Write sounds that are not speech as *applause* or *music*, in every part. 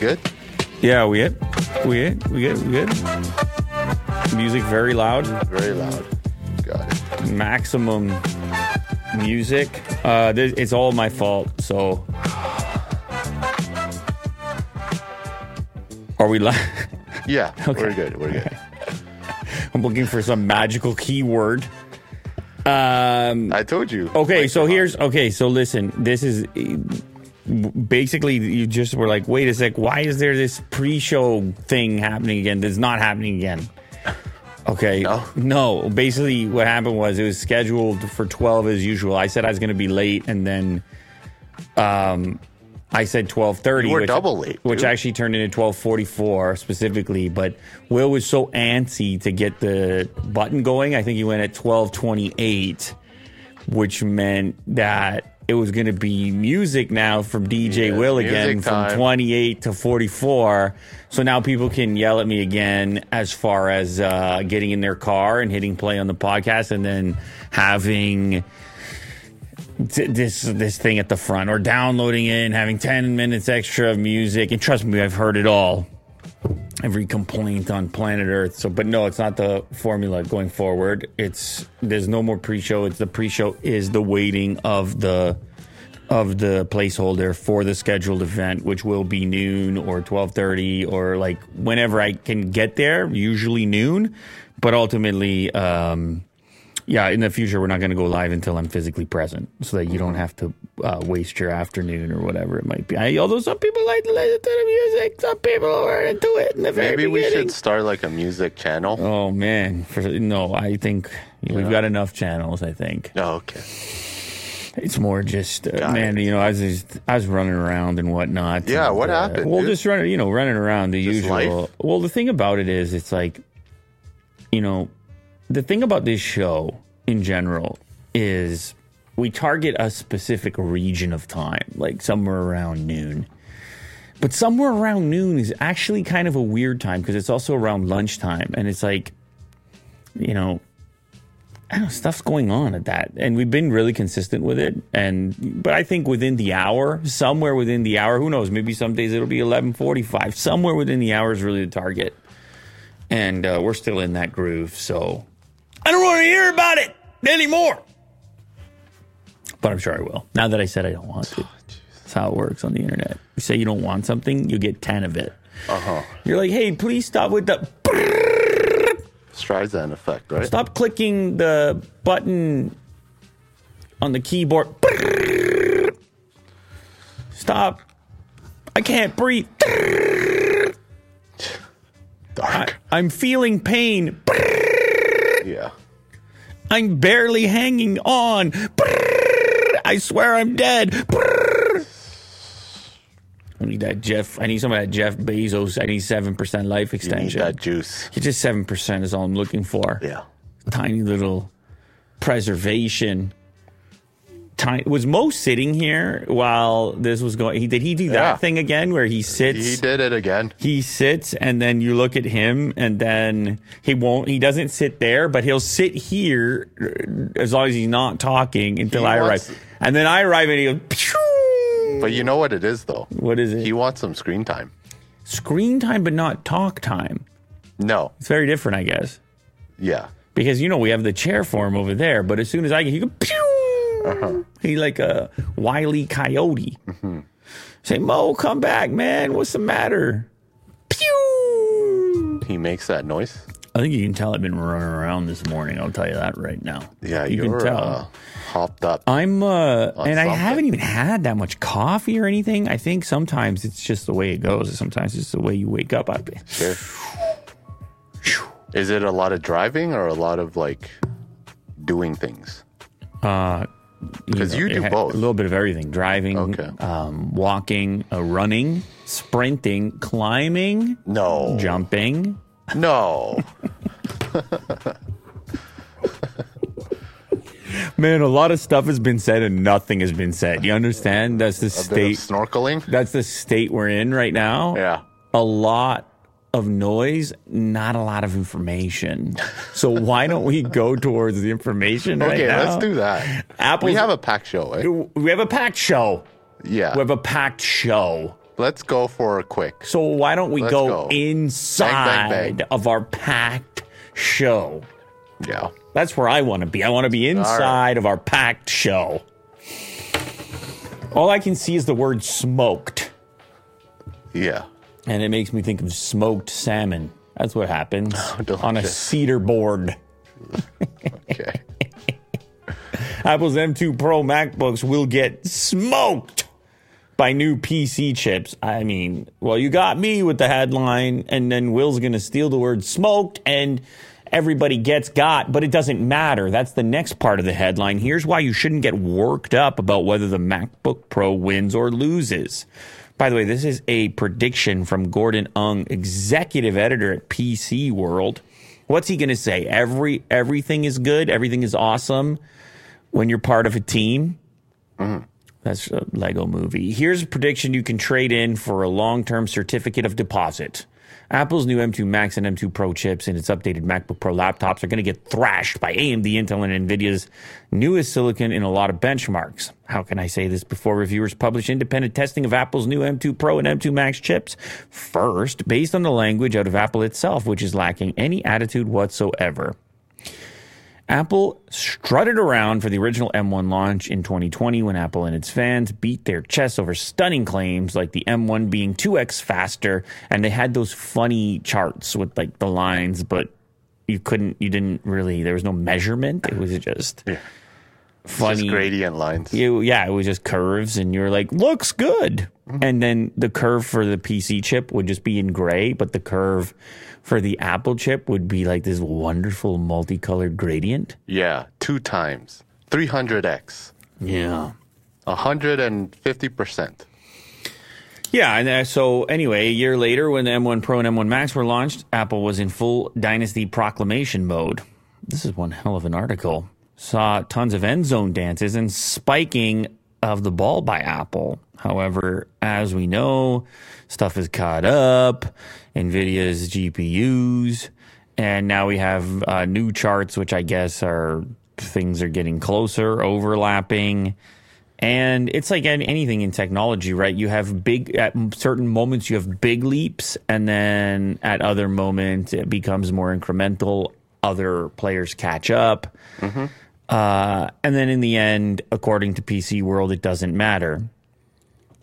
Good? Yeah, we it? We it? We good? We good? Music very loud. Very loud. Got it. Maximum music. Uh, this, it's all my fault. So, are we? Li- *laughs* Yeah, Okay. we're good. We're good. *laughs* I'm looking for some magical keyword. Um. I told you. Okay, so here's okay. So listen, this is basically you just were like, wait a sec, why is there this pre-show thing happening again? That's not happening again. Okay, No? no. Basically, what happened was it was scheduled for twelve as usual. I said I was going to be late, and then, um, I said twelve thirty. Were which, double late, which actually turned into twelve forty four specifically. But Will was so antsy to get the button going. I think he went at twelve twenty eight which meant that it was going to be music now from DJ Yes, Will again from 28 to 44. So now people can yell at me again as far as uh, getting in their car and hitting play on the podcast and then having t- this this thing at the front or downloading it and having 10 minutes extra of music. And trust me, I've heard it all every complaint on planet Earth. So, but no, it's not the formula going forward. It's there's no more pre-show. It's the pre-show is the waiting of the of the placeholder for the scheduled event, which will be noon or twelve thirty or like whenever I can get there. Usually noon, but ultimately. um yeah, in the future, we're not going to go live until I'm physically present, so that you don't have to uh, waste your afternoon or whatever it might be. I, although some people like to listen to the music, some people are into it in the very Maybe we should start like a music channel. Oh man, For, no, I think we've got enough channels. I think Oh, okay. it's more just uh, man. it. You know, I was just, I was running around and whatnot. Yeah, and, what uh, happened, Well, dude? just running, you know, running around the Just usual. life? Well, the thing about it is, it's like, you know, the thing about this show in general is we target a specific region of time, like somewhere around noon. But somewhere around noon is actually kind of a weird time because it's also around lunchtime, and it's like, you know, I don't know, stuff's going on at that, and we've been really consistent with it. And but I think within the hour, somewhere within the hour, who knows? Maybe some days it'll be eleven forty-five. Somewhere within the hour is really the target, and uh, we're still in that groove. So I don't want to hear about it anymore. But I'm sure I will. Now that I said I don't want to, that's how it works on the internet. You say you don't want something, you get ten of it. Uh huh. You're like, hey, please stop with the. Streisand effect, right? Stop clicking the button on the keyboard. Stop. I can't breathe. Dark. I'm feeling pain. yeah. I'm barely hanging on. I swear I'm dead. I need that Jeff. I need some of that Jeff Bezos. I need seven percent life You need extension. that juice. Just seven percent is all I'm looking for. Yeah. tiny little preservation. Tiny, was Mo sitting here while this was going? He did he do that Yeah. thing again where he sits? He did it again. he sits and then you look at him and then he won't he doesn't sit there but he'll sit here uh, as long as he's not talking until He i wants- arrive and then i arrive and he goes "Pew!" But you know what it is, though? what is it He wants some screen time. screen time but not talk time No. it's very different i guess Yeah. because you know we have the chair for him over there but as soon as i get he go pew Uh-huh. he like a wily coyote Mm-hmm. say mo come back man what's the matter pew He makes that noise. I think you can tell I've been running around this morning. I'll tell you that right now. Yeah, you can tell. Uh, hopped up. I'm uh, and I haven't even had that much coffee or anything. I think sometimes it's just the way it goes. Sometimes it's the way you wake up. I, Sure. Is it a lot of driving or a lot of like doing things? uh, 'Cause you it do both. A little bit of everything: driving, Okay. um, walking, uh, running, sprinting, climbing, No. jumping. No. *laughs* *laughs* Man, a lot of stuff has been said and nothing has been said. You understand? That's the A state. snorkeling. That's the state we're in right now. Yeah. a lot of noise, not a lot of information. So why don't we go towards the information right Okay, let's do that. Apple's, We have a packed show, eh? we have a packed show. Yeah. We have a packed show. Let's go for a quick. So why don't we go, go. inside Bang, bang, bang. of our packed show? Yeah. That's where I want to be. I want to be inside of our packed show. All I can see is the word smoked, Yeah. and it makes me think of smoked salmon. That's what happens *laughs* on a cedar board. *laughs* Okay. *laughs* Apple's M2 Pro MacBooks will get smoked by new PC chips. I mean, well, you got me with the headline, and then Will's going to steal the word smoked, and everybody gets got, but it doesn't matter. That's the next part of the headline. Here's why you shouldn't get worked up about whether the MacBook Pro wins or loses. By the way, this is a prediction from Gordon Ung, executive editor at PC World. What's he going to say? Every everything is good, everything is awesome when you're part of a team. Mm-hmm. That's a Lego movie. Here's a prediction you can trade in for a long term certificate of deposit. Apple's new M2 Max and M2 Pro chips and its updated MacBook Pro laptops are going to get thrashed by AMD, Intel, and NVIDIA's newest silicon in a lot of benchmarks. How can I say this before reviewers publish independent testing of Apple's new M2 Pro and M2 Max chips? First, based on the language out of Apple itself, which is lacking any attitude whatsoever. Apple strutted around for the original M1 launch in 2020 when Apple and its fans beat their chests over stunning claims like the M1 being 2x faster. And they had those funny charts with like the lines, but you couldn't, you didn't really, there was no measurement. It was just funny. Just gradient lines. You, yeah, it was just curves, and you're like, looks good. Mm-hmm. And then the curve for the PC chip would just be in gray, but the curve for the Apple chip would be like this wonderful multicolored gradient. Yeah. Two times. 300x. Yeah. 150%. Yeah, and uh, so anyway, a year later, when the M1 Pro and M1 Max were launched, Apple was in full dynasty proclamation mode. This is one hell of an article. Saw tons of end zone dances and spiking of the ball by Apple. However, as we know, stuff is caught up. NVIDIA's GPUs, and now we have uh, new charts, which I guess are things are getting closer, overlapping. And it's like anything in technology, right? You have big, at certain moments, you have big leaps, and then at other moments, it becomes more incremental. Other players catch up. Uh, and then in the end, according to PC World, it doesn't matter.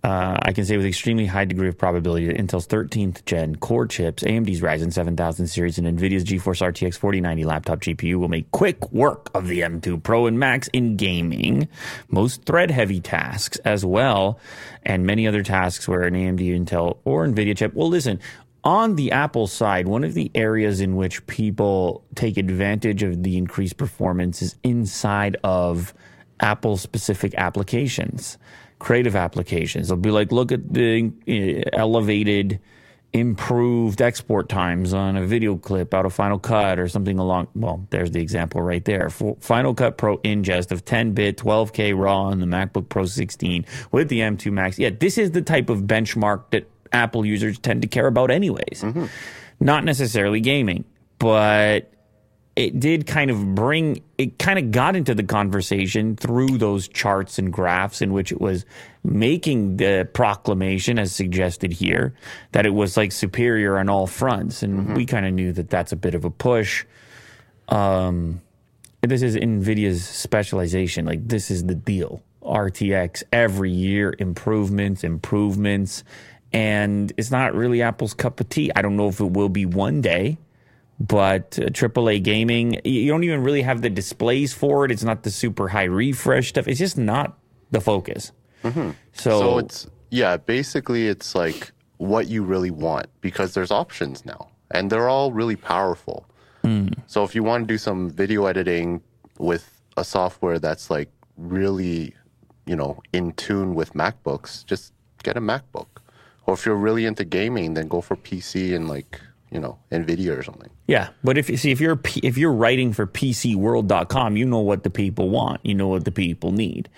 Uh, I can say with extremely high degree of probability that Intel's 13th gen core chips, AMD's Ryzen 7000 series, and NVIDIA's GeForce RTX 4090 laptop GPU will make quick work of the M2 Pro and Max in gaming, most thread heavy tasks as well, and many other tasks where an AMD, Intel, or NVIDIA chip. Well, listen, on the Apple side, one of the areas in which people take advantage of the increased performance is inside of Apple specific applications, creative applications. They'll be like, look at the uh, elevated, improved export times on a video clip out of Final Cut or something along. Well, there's the example right there. Final Cut Pro ingest of 10 bit, 12K RAW on the MacBook Pro 16 with the M2 Max. Yeah, this is the type of benchmark that Apple users tend to care about, anyways. Not necessarily gaming, but it did kind of bring it kind of got into the conversation through those charts and graphs in which it was making the proclamation as suggested here that it was like superior on all fronts. And we kind of knew that that's a bit of a push. Um this is nvidia's specialization. Like this is the deal. Rtx every year improvements improvements and it's not really apple's cup of tea i don't know if it will be one day but uh, AAA gaming, you don't even really have the displays for it. It's not the super high refresh stuff. It's just not the focus. So, So it's yeah, basically it's like what you really want because there's options now and they're all really powerful. So if you want to do some video editing with a software that's like really, you know, in tune with MacBooks, just get a MacBook. Or if you're really into gaming, then go for PC and like, you know, Nvidia or something. yeah, but if you see if you're if you're writing for PCWorld.com, you know what the people want. You know what the people need.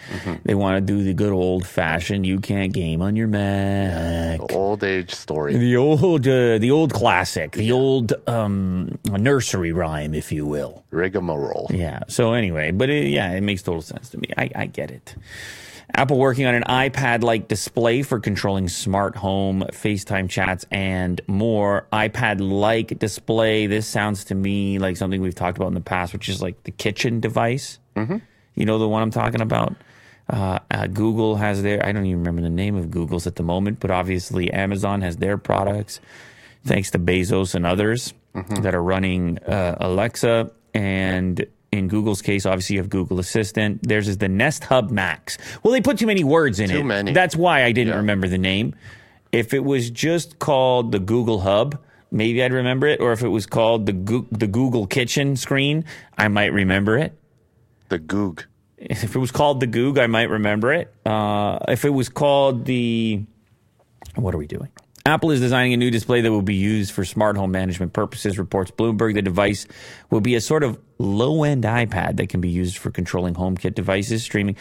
They want to do the good old fashioned. You can't game on your Mac. Old age story. The old, uh, the old classic, the old um, nursery rhyme, if you will. Rigmarole. Yeah. So anyway, but it, yeah, it makes total sense to me. I, I get it. Apple working on an iPad like display for controlling smart home, FaceTime chats, and more. iPad like display. This sounds to me like something we've talked about in the past, which is like the kitchen device. Mm-hmm. You know the one I'm talking about? Uh, uh, Google has their, I don't even remember the name of Google's at the moment, but obviously Amazon has their products, thanks to Bezos and others that are running uh, Alexa. And in Google's case, obviously you have Google Assistant. Theirs is the Nest Hub Max. Well, they put too many words in it. Too many. That's why I didn't Yeah. remember the name. If it was just called the Google Hub, maybe I'd remember it. Or if it was called the Goo- the Google Kitchen screen, I might remember it. The Goog. If it was called the Goog, I might remember it. Uh, if it was called the. What are we doing? Apple is designing a new display that will be used for smart home management purposes, reports Bloomberg. The device will be a sort of low end iPad that can be used for controlling HomeKit devices, streaming.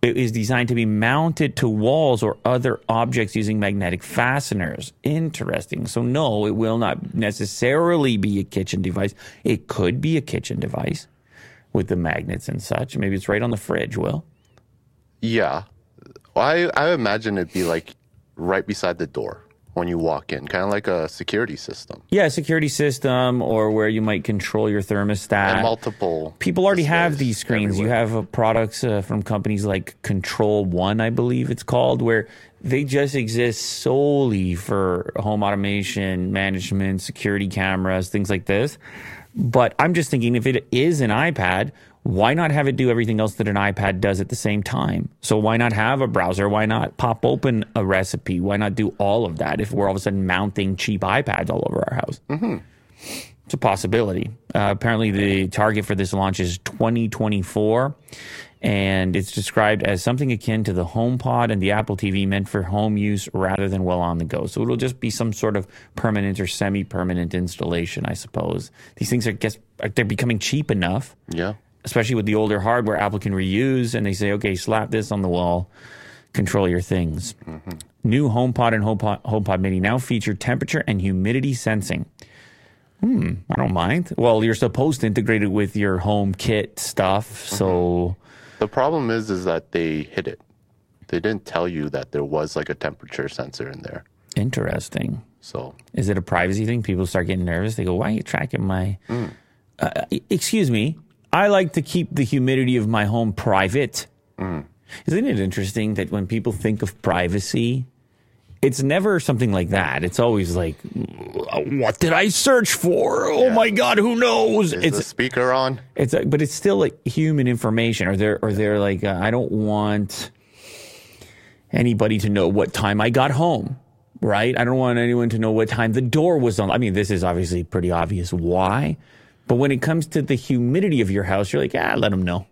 It is designed to be mounted to walls or other objects using magnetic fasteners. Interesting. So, no, it will not necessarily be a kitchen device. It could be a kitchen device with the magnets and such. Maybe it's right on the fridge, Will. Yeah. I I imagine it'd be like right beside the door when you walk in, kind of like a security system. Yeah, a security system or where you might control your thermostat. And multiple. People already have these screens. You have uh, products uh, from companies like Control One, I believe it's called, where they just exist solely for home automation, management, security cameras, things like this. But I'm just thinking if it is an iPad, why not have it do everything else that an iPad does at the same time? So why not have a browser? Why not pop open a recipe? Why not do all of that if we're all of a sudden mounting cheap iPads all over our house? It's a possibility. Uh, apparently, the target for this launch is 2024, and it's described as something akin to the HomePod and the Apple TV, meant for home use rather than well on the go. So it'll just be some sort of permanent or semi-permanent installation, I suppose. These things are guess they're becoming cheap enough, Yeah. Especially with the older hardware Apple can reuse, and they say, okay, slap this on the wall, control your things. New HomePod and HomePod, HomePod Mini now feature temperature and humidity sensing. Hmm, I don't mind. Well, you're supposed to integrate it with your HomeKit stuff, so The problem is, is that they hid it. They didn't tell you that there was like a temperature sensor in there. interesting. So Is it a privacy thing? People start getting nervous. They go, "Why are you tracking my?" Uh, e- excuse me. I like to keep the humidity of my home private. Isn't it interesting that when people think of privacy, it's never something like that. It's always like, "What did I search for? Oh my God, who knows?" is it's the speaker on? it's like, but it's still like human information. Or they're or they're like, uh, I don't want anybody to know what time I got home. Right? I don't want anyone to know what time the door was on. I mean, this is obviously pretty obvious why, but when it comes to the humidity of your house, you're like, ah, let them know.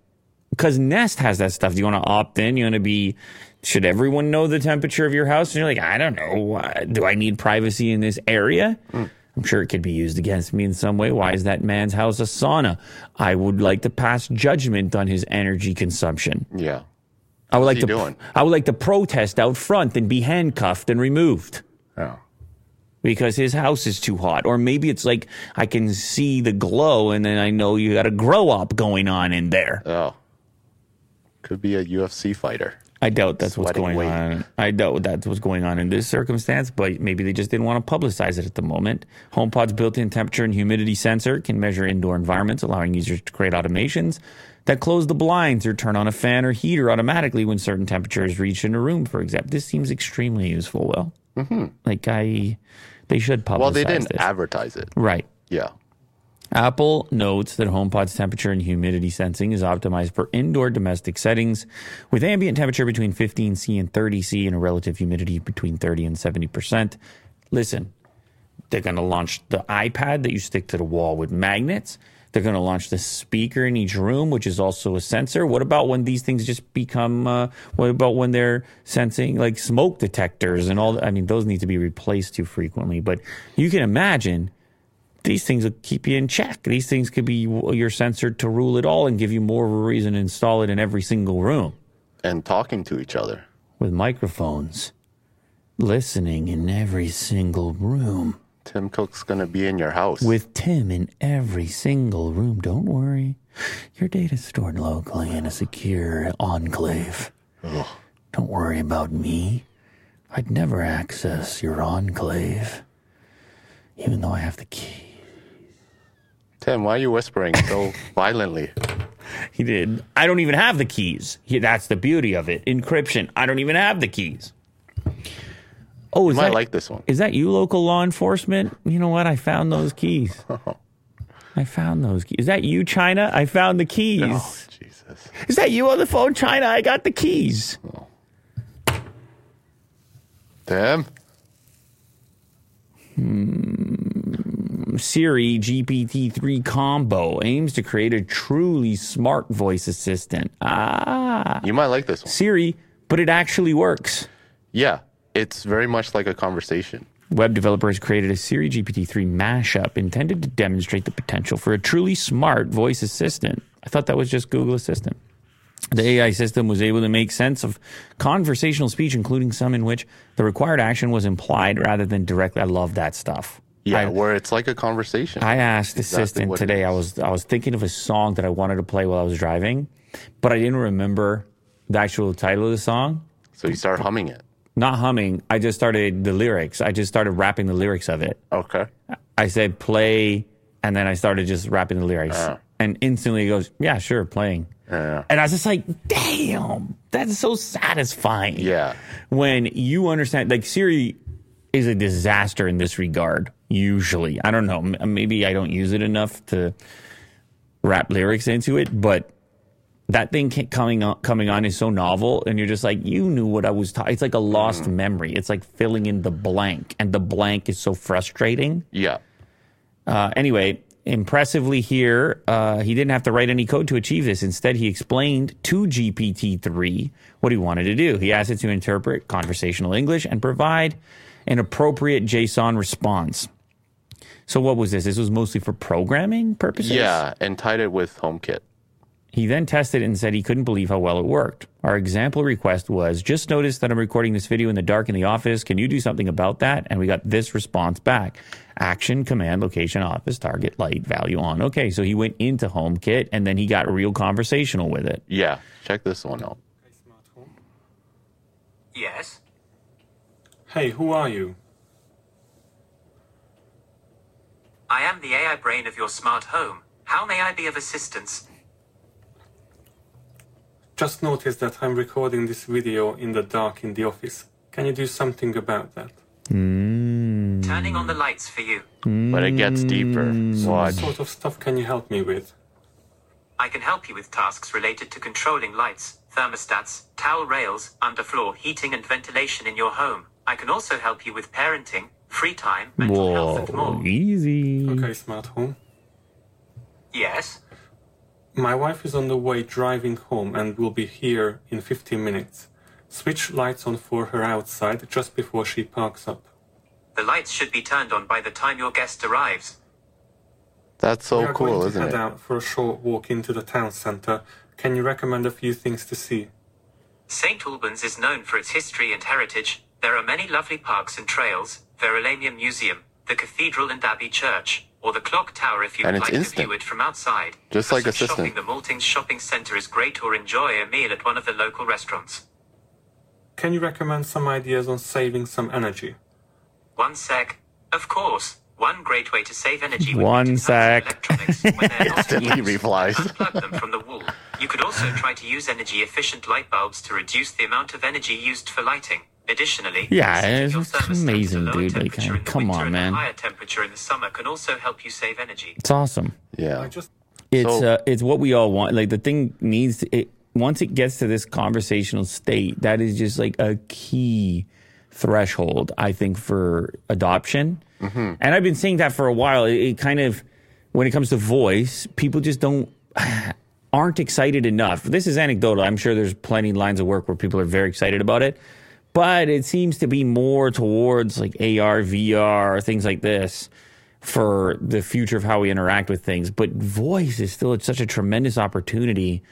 Because Nest has that stuff. Do you want to opt in? You want to be? Should everyone know the temperature of your house? And you're like, I don't know. Do I need privacy in this area? I'm sure it could be used against me in some way. Why is that man's house a sauna? I would like to pass judgment on his energy consumption. Yeah. I would like he to. doing? I would like to protest out front and be handcuffed and removed Yeah. Because his house is too hot. Or maybe it's like I can see the glow and then I know you got a grow up going on in there. Oh. Could be a UFC fighter. I doubt that's what's going weight. on. I doubt that's what's going on in this circumstance, but maybe they just didn't want to publicize it at the moment. HomePod's built-in temperature and humidity sensor can measure indoor environments, allowing users to create automations that close the blinds or turn on a fan or heater automatically when certain temperatures reach in a room. For example, this seems extremely useful. Will mm-hmm. like I, they should publicize Well, they didn't this. advertise it. right. Yeah. Apple notes that HomePod's temperature and humidity sensing is optimized for indoor domestic settings with ambient temperature between 15C and 30C and a relative humidity between 30 and 70%. Listen, they're going to launch the iPad that you stick to the wall with magnets. They're going to launch the speaker in each room, which is also a sensor. What about when these things just become, uh, what about when they're sensing like smoke detectors and all? I mean, those need to be replaced too frequently. But you can imagine these things will keep you in check. These things could be your sensor to rule it all and give you more of a reason to install it in every single room And talking to each other. with microphones, listening in every single room, Tim Cook's going to be in your house. with Tim in every single room. Don't worry, your data's stored locally in a secure enclave. Don't worry about me. I'd never access your enclave, even though I have the key. Tim, why are you whispering so *laughs* violently? He did. I don't even have the keys. He, that's the beauty of it. Encryption. I don't even have the keys. Oh, is You might that, like this one. is that you, local law enforcement? You know what? I found those keys. *laughs* I found those keys. Is that you, China? I found the keys. Oh, Jesus. Is that you on the phone, China? I got the keys. Tim? Siri GPT-3 combo aims to create a truly smart voice assistant. Ah, You might like this one. Siri, but it actually works. Yeah, it's very much like a conversation. Web developers created a Siri GPT-3 mashup intended to demonstrate the potential for a truly smart voice assistant. I thought that was just Google Assistant. The AI system was able to make sense of conversational speech, including some in which the required action was implied rather than directly. I love that stuff. Yeah, I, where it's like a conversation. I asked Exactly Assistant today. I was I was thinking of a song that I wanted to play while I was driving, but I didn't remember the actual title of the song. so you start humming it. Not humming. I just started the lyrics. I just started rapping the lyrics of it. Okay. I said play, and then I started just rapping the lyrics, Ah. and instantly it goes, "Yeah, sure, playing." Yeah. And I was just like, "Damn, that's so satisfying." Yeah. when you understand, like Siri is a disaster in this regard. Usually, I don't know. Maybe I don't use it enough to rap lyrics into it, but that thing coming on, coming on is so novel, and you're just like, you knew what I was talking. It's like a lost memory. It's like filling in the blank, and the blank is so frustrating. Yeah. Uh, anyway, impressively here, uh, he didn't have to write any code to achieve this. Instead, he explained to GPT-3 what he wanted to do. He asked it to interpret conversational English and provide an appropriate JSON response. So what was this? This was mostly for programming purposes? Yeah, and tied it with HomeKit. He then tested it and said he couldn't believe how well it worked. Our example request was just noticed that I'm recording this video in the dark in the office. Can you do something about that? And we got this response back action, command, location, office, target, light, value on. Okay, so he went into HomeKit and then he got real conversational with it. Yeah, check this one out. Yes? Hey, who are you? I am the AI brain of your smart home. How may I be of assistance? Just noticed that I'm recording this video in the dark in the office. Can you do something about that? Turning on the lights for you. But it gets deeper. Mm. What sort of stuff can you help me with? I can help you with tasks related to controlling lights, thermostats, towel rails, underfloor heating and ventilation in your home. I can also help you with parenting, free time, mental health, and more. easy. Okay, smart home. Yes? My wife is on the way driving home and will be here in 15 minutes. Switch lights on for her outside just before she parks up. The lights should be turned on by the time your guest arrives. That's so we are cool, going to isn't head it? out for a short walk into the town center. Can you recommend a few things to see? St. Albans is known for its history and heritage. There are many lovely parks and trails, Verulamium Museum, the Cathedral and Abbey Church, or the Clock Tower if you'd And it's like to instant. view it from outside. Just For like some Assistant. shopping, the Maltings Shopping Centre is great or enjoy a meal at one of the local restaurants. Can you recommend some ideas on saving some energy? One sec. Of course. One great way to save energy would One be to sec. electronics when they're *laughs* not in Instantly use. replies. Unplug them from the wall. You could also try to use energy efficient light bulbs to reduce the amount of energy used for lighting. Additionally, Yeah, it's- your it's amazing, dude. Like, temperature come winter on, and man. Higher temperature in the summer can also help you save energy. It's awesome. Yeah. It's So- uh, it's what we all want. Like the thing needs to, it once it gets to this conversational state, that is just like a key threshold, I think, for adoption. Mm-hmm. And I've been saying that for a while. It, it kind of, when it comes to voice, people just don't *sighs* aren't excited enough. This is anecdotal. I'm sure there's plenty lines of work where people are very excited about it, but it seems to be more towards like AR, VR, things like this for the future of how we interact with things. But voice is still such a tremendous opportunity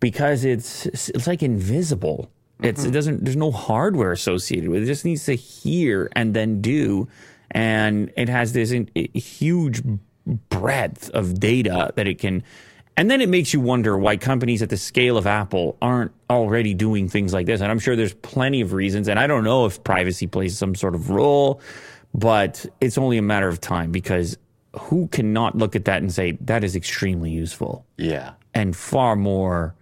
because it's it's like invisible. It's it mm-hmm. doesn't there's no hardware associated with it. It just needs to hear and then do, and it has this in, huge breadth of data that it can And then it makes you wonder why companies at the scale of Apple aren't already doing things like this. And I'm sure there's plenty of reasons. And I don't know if privacy plays some sort of role, but it's only a matter of time because who cannot look at that and say that is extremely useful Yeah. and far more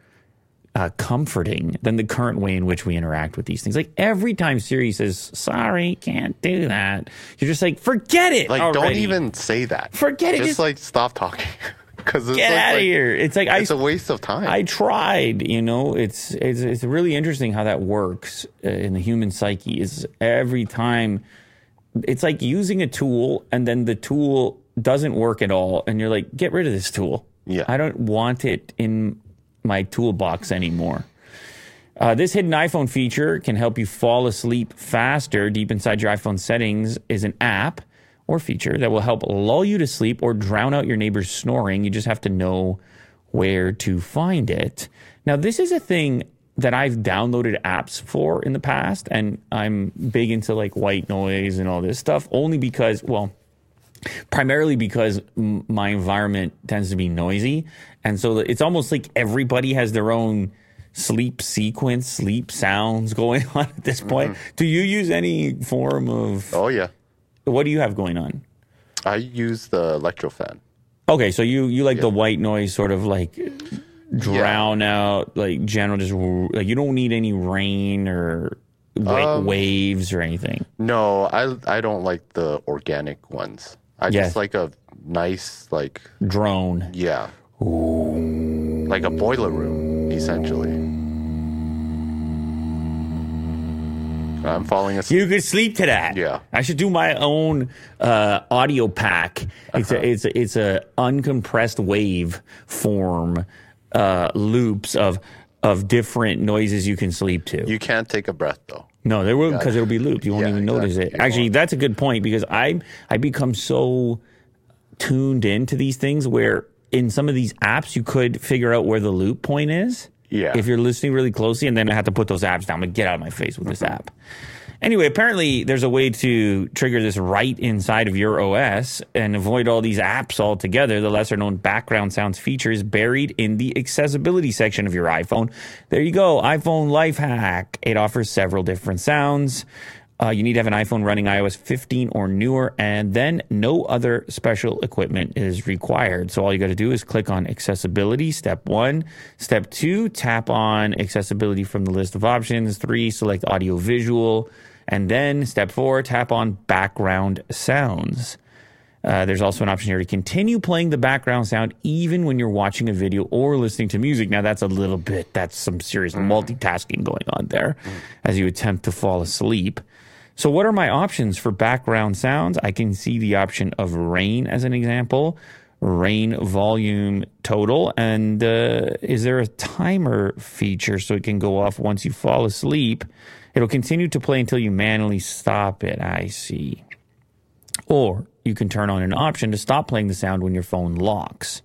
uh, comforting than the current way in which we interact with these things. Like every time Siri says, sorry, can't do that, you're just like, forget it. Like, don't even say that. Forget it, Just, just- like stop talking. *laughs* *laughs* Because it's get just out of like- here. It's like It's I a waste of time. I tried, you know, it's, it's, it's really interesting how that works uh, in the human psyche is every time it's like using a tool and then the tool doesn't work at all. And you're like, get rid of this tool. Yeah. I don't want it in my toolbox anymore. Uh, this hidden iPhone feature can help you fall asleep faster. Deep inside your iPhone settings is an app or feature that will help lull you to sleep or drown out your neighbor's snoring. You just have to know where to find it. Now, this is a thing that I've downloaded apps for in the past, and I'm big into like white noise and all this stuff only because, well, primarily because m- my environment tends to be noisy. And so it's almost like everybody has their own sleep sequence, sleep sounds *laughs* going on at this point. Mm-hmm. Do you use any form of oh, yeah. What do you have going on? I use the electro fan. Okay, so you you like the white noise sort of like drown out like general just like you don't need any rain or wa- Um, waves or anything. No, I I don't like the organic ones. I Yeah. just like a nice like Drone. yeah. Like a boiler room, essentially. I'm falling asleep. You could sleep to that. Yeah. I should do my own uh, audio pack. It's Uh-huh. a it's a, it's a uncompressed wave form uh, loops of of different noises you can sleep to. You can't take a breath though. No, there will because it'll be looped. You won't Yeah, even notice exactly. it. You Actually, won't. that's a good point because I I become so tuned into these things where in some of these apps you could figure out where the loop point is. Yeah. If you're listening really closely, and then I have to put those apps down. But get out of my face with Mm-hmm. this app. Anyway, apparently there's a way to trigger this right inside of your OS and avoid all these apps altogether. The lesser known background sounds feature is buried in the accessibility section of your iPhone. There you go. iPhone life hack. It offers several different sounds. Uh, you need to have an iPhone running iOS 15 or newer, and then no other special equipment is required. So all you got to do is click on accessibility, step one. Step two, tap on accessibility from the list of options. Three, select audio visual. And then step four, tap on background sounds. Uh, there's also an option here to continue playing the background sound even when you're watching a video or listening to music. Now, that's a little bit, that's some serious multitasking going on there as you attempt to fall asleep. So, what are my options for background sounds? I can see the option of rain as an example, rain volume total. And uh, is there a timer feature so it can go off once you fall asleep? It'll continue to play until you manually stop it. I see. Or you can turn on an option to stop playing the sound when your phone locks.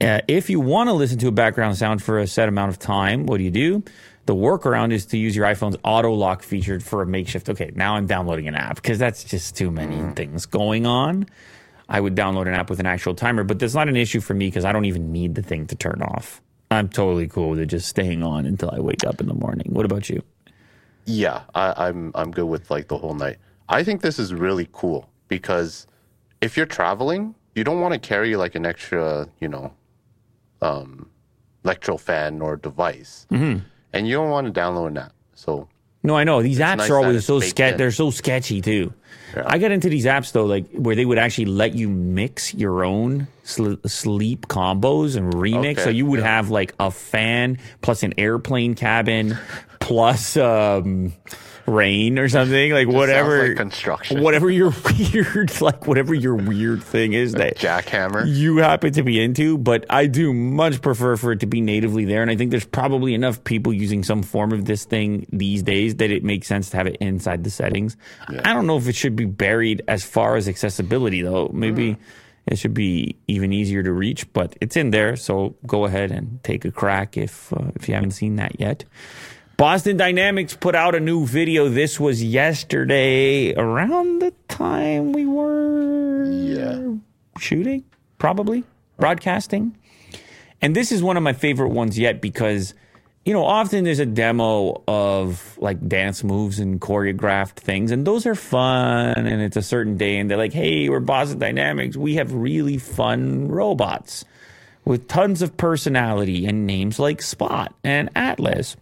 Uh, if you want to listen to a background sound for a set amount of time, what do you do? The workaround is to use your iPhone's auto lock feature for a makeshift. Okay, now I'm downloading an app because that's just too many things going on. I would download an app with an actual timer, but that's not an issue for me because I don't even need the thing to turn off. I'm totally cool with it just staying on until I wake up in the morning. What about you? Yeah, I, I'm I'm good with like the whole night. I think this is really cool because if you're traveling, you don't want to carry like an extra, you know, um, electro fan or device, Mm-hmm. And you don't want to download an app. So No, I know these apps nice are always so sketch. They're so sketchy too. I got into these apps though, like where they would actually let you mix your own sl- sleep combos and remix. Okay, So you would yeah. have like a fan plus an airplane cabin plus um, rain or something like whatever like construction. whatever your *laughs* weird like whatever your weird thing is that jackhammer. you happen to be into, but I do much prefer for it to be natively there. And I think there's probably enough people using some form of this thing these days that it makes sense to have it inside the settings. I don't know if it should be buried as far as accessibility, though. Maybe it should be even easier to reach, but it's in there. So go ahead and take a crack if uh, if you haven't seen that yet. Boston Dynamics put out a new video. This was yesterday around the time we were Yeah. shooting, probably broadcasting. And this is one of my favorite ones yet because, you know, often there's a demo of like dance moves and choreographed things, and those are fun. And it's a certain day, and they're like, hey, we're Boston Dynamics. We have really fun robots with tons of personality and names like Spot and Atlas.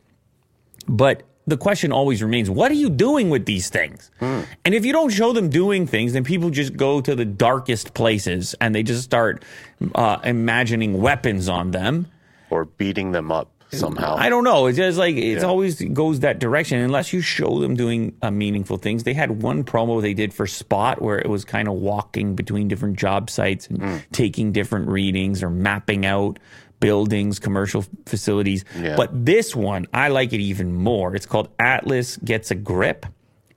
But the question always remains what are you doing with these things? And if you don't show them doing things, then people just go to the darkest places and they just start uh, imagining weapons on them. Or beating them up somehow. I don't know. It's just like it's Yeah. always goes that direction unless you show them doing uh, meaningful things. They had one promo they did for Spot where it was kind of walking between different job sites and Hmm. taking different readings or mapping out buildings, commercial facilities. Yeah. But this one, I like it even more. It's called Atlas Gets a Grip.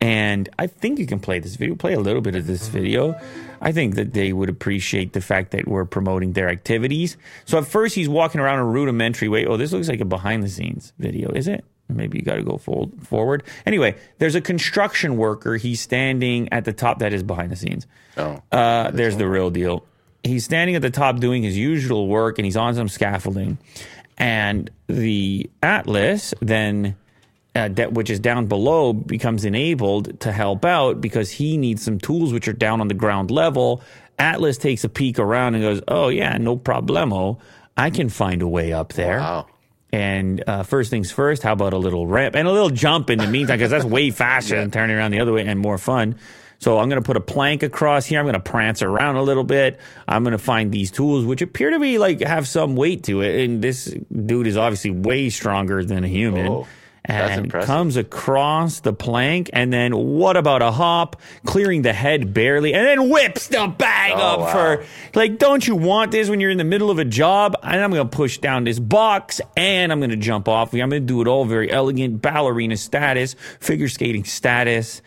And I think you can play this video, play a little bit of this video. I think that they would appreciate the fact that we're promoting their activities. So at first, he's walking around a rudimentary way. Oh, this looks like a behind the scenes video, is it? Maybe you got to go full, forward. Anyway, there's a construction worker. He's standing at the top. That is behind the scenes. Oh. Uh, there's the real deal. He's standing at the top doing his usual work and he's on some scaffolding. And the Atlas then, uh, that, which is down below, becomes enabled to help out because he needs some tools which are down on the ground level. Atlas takes a peek around and goes, Oh, yeah, no problemo. I can find a way up there. Wow. And uh, first things first, how about a little ramp and a little jump in the meantime? Because that's way faster *laughs* than turning around the other way and more fun. So I'm going to put a plank across here. I'm going to prance around a little bit. I'm going to find these tools, which appear to be like have some weight to it. And this dude is obviously way stronger than a human. Oh, and impressive. comes across the plank, and then what about a hop, clearing the head barely, and then whips the bag Oh, up wow. for like, don't you want this when you're in the middle of a job? And I'm going to push down this box and I'm going to jump off. I'm going to do it all very elegant, ballerina status, figure skating status.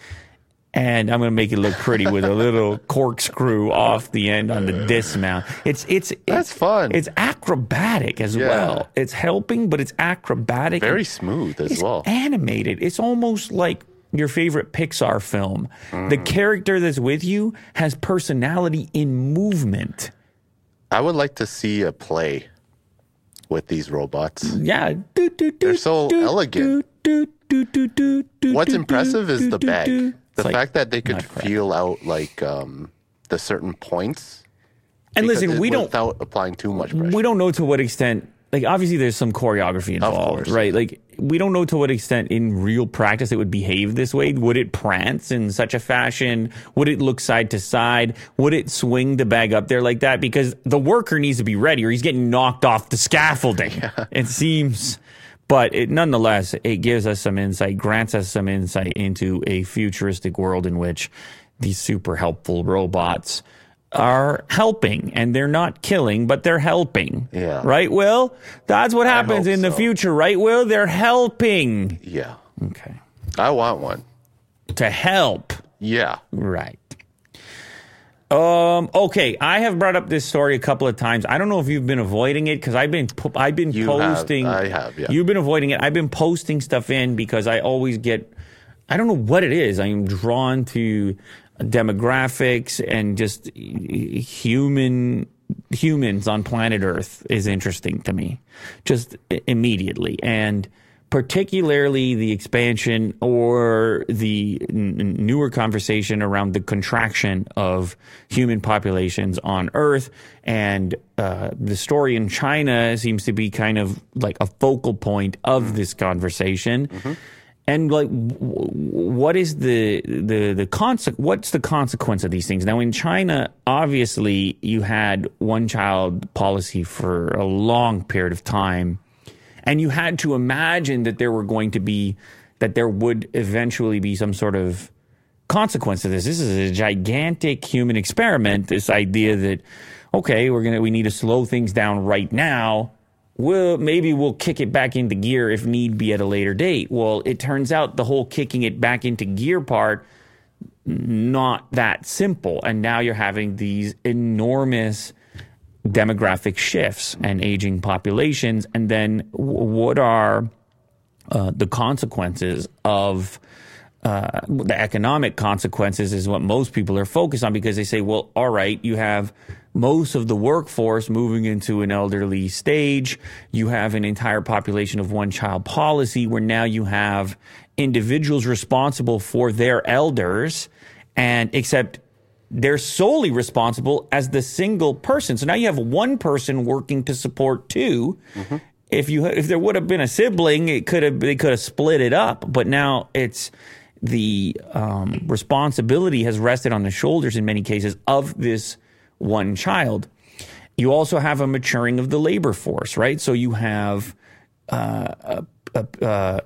And I'm going to make it look pretty with a *laughs* little corkscrew off the end on the dismount. It's it's That's it's, fun. It's acrobatic as Yeah. well. It's helping, but it's acrobatic. Very smooth as it's well. animated. It's almost like your favorite Pixar film. The Mm. character that's with you has personality in movement. I would like to see a play with these robots. Yeah. They're so elegant. What's impressive is the bag. The like fact that they could feel out like um, the certain points. And listen, we don't without applying too much pressure. we don't know to what extent like obviously there's some choreography involved right? Like we don't know to what extent in real practice it would behave this way. Would it prance in such a fashion? Would it look side to side? Would it swing the bag up there like that? Because the worker needs to be ready or he's getting knocked off the scaffolding *laughs* it seems but it nonetheless it gives us some insight grants us some insight into a futuristic world in which these super helpful robots are helping and they're not killing, but they're helping. Yeah. Right, Will? That's what happens in the future, right, Will? They're helping. Yeah. Okay. I want one. To help. Yeah. Right. Um. Okay, I have brought up this story a couple of times. I don't know if you've been avoiding it because I've been po- I've been You have. posting. I have, yeah. You've been avoiding it. I've been posting stuff in because I always get. I don't know what it is. I am drawn to demographics and just human humans on planet Earth is interesting to me, just immediately and particularly the expansion or the n- newer conversation around the contraction of human populations on Earth. And uh, the story in China seems to be kind of like a focal point of this conversation. And like, what is the the the conse- What's the consequence of these things? Now, in China, obviously, you had one child policy for a long period of time, and you had to imagine that there were going to be that there would eventually be some sort of consequence to this. This is a gigantic human experiment. This idea that okay, we're gonna we need to slow things down right now. Well, maybe we'll kick it back into gear if need be at a later date. Well, it turns out the whole kicking it back into gear part not that simple, and now you're having these enormous demographic shifts and aging populations, and then what are uh, the consequences of uh, the economic consequences is what most people are focused on because they say, well, all right, you have most of the workforce moving into an elderly stage. You have an entire population of one child policy where now you have individuals responsible for their elders and except they're solely responsible as the single person. So now you have one person working to support 2 mm-hmm. If you if there would have been a sibling, it could have they could have split it up. But now it's the um, responsibility has rested on the shoulders in many cases of this one child. You also have a maturing of the labor force, right? So you have uh, a, a, uh,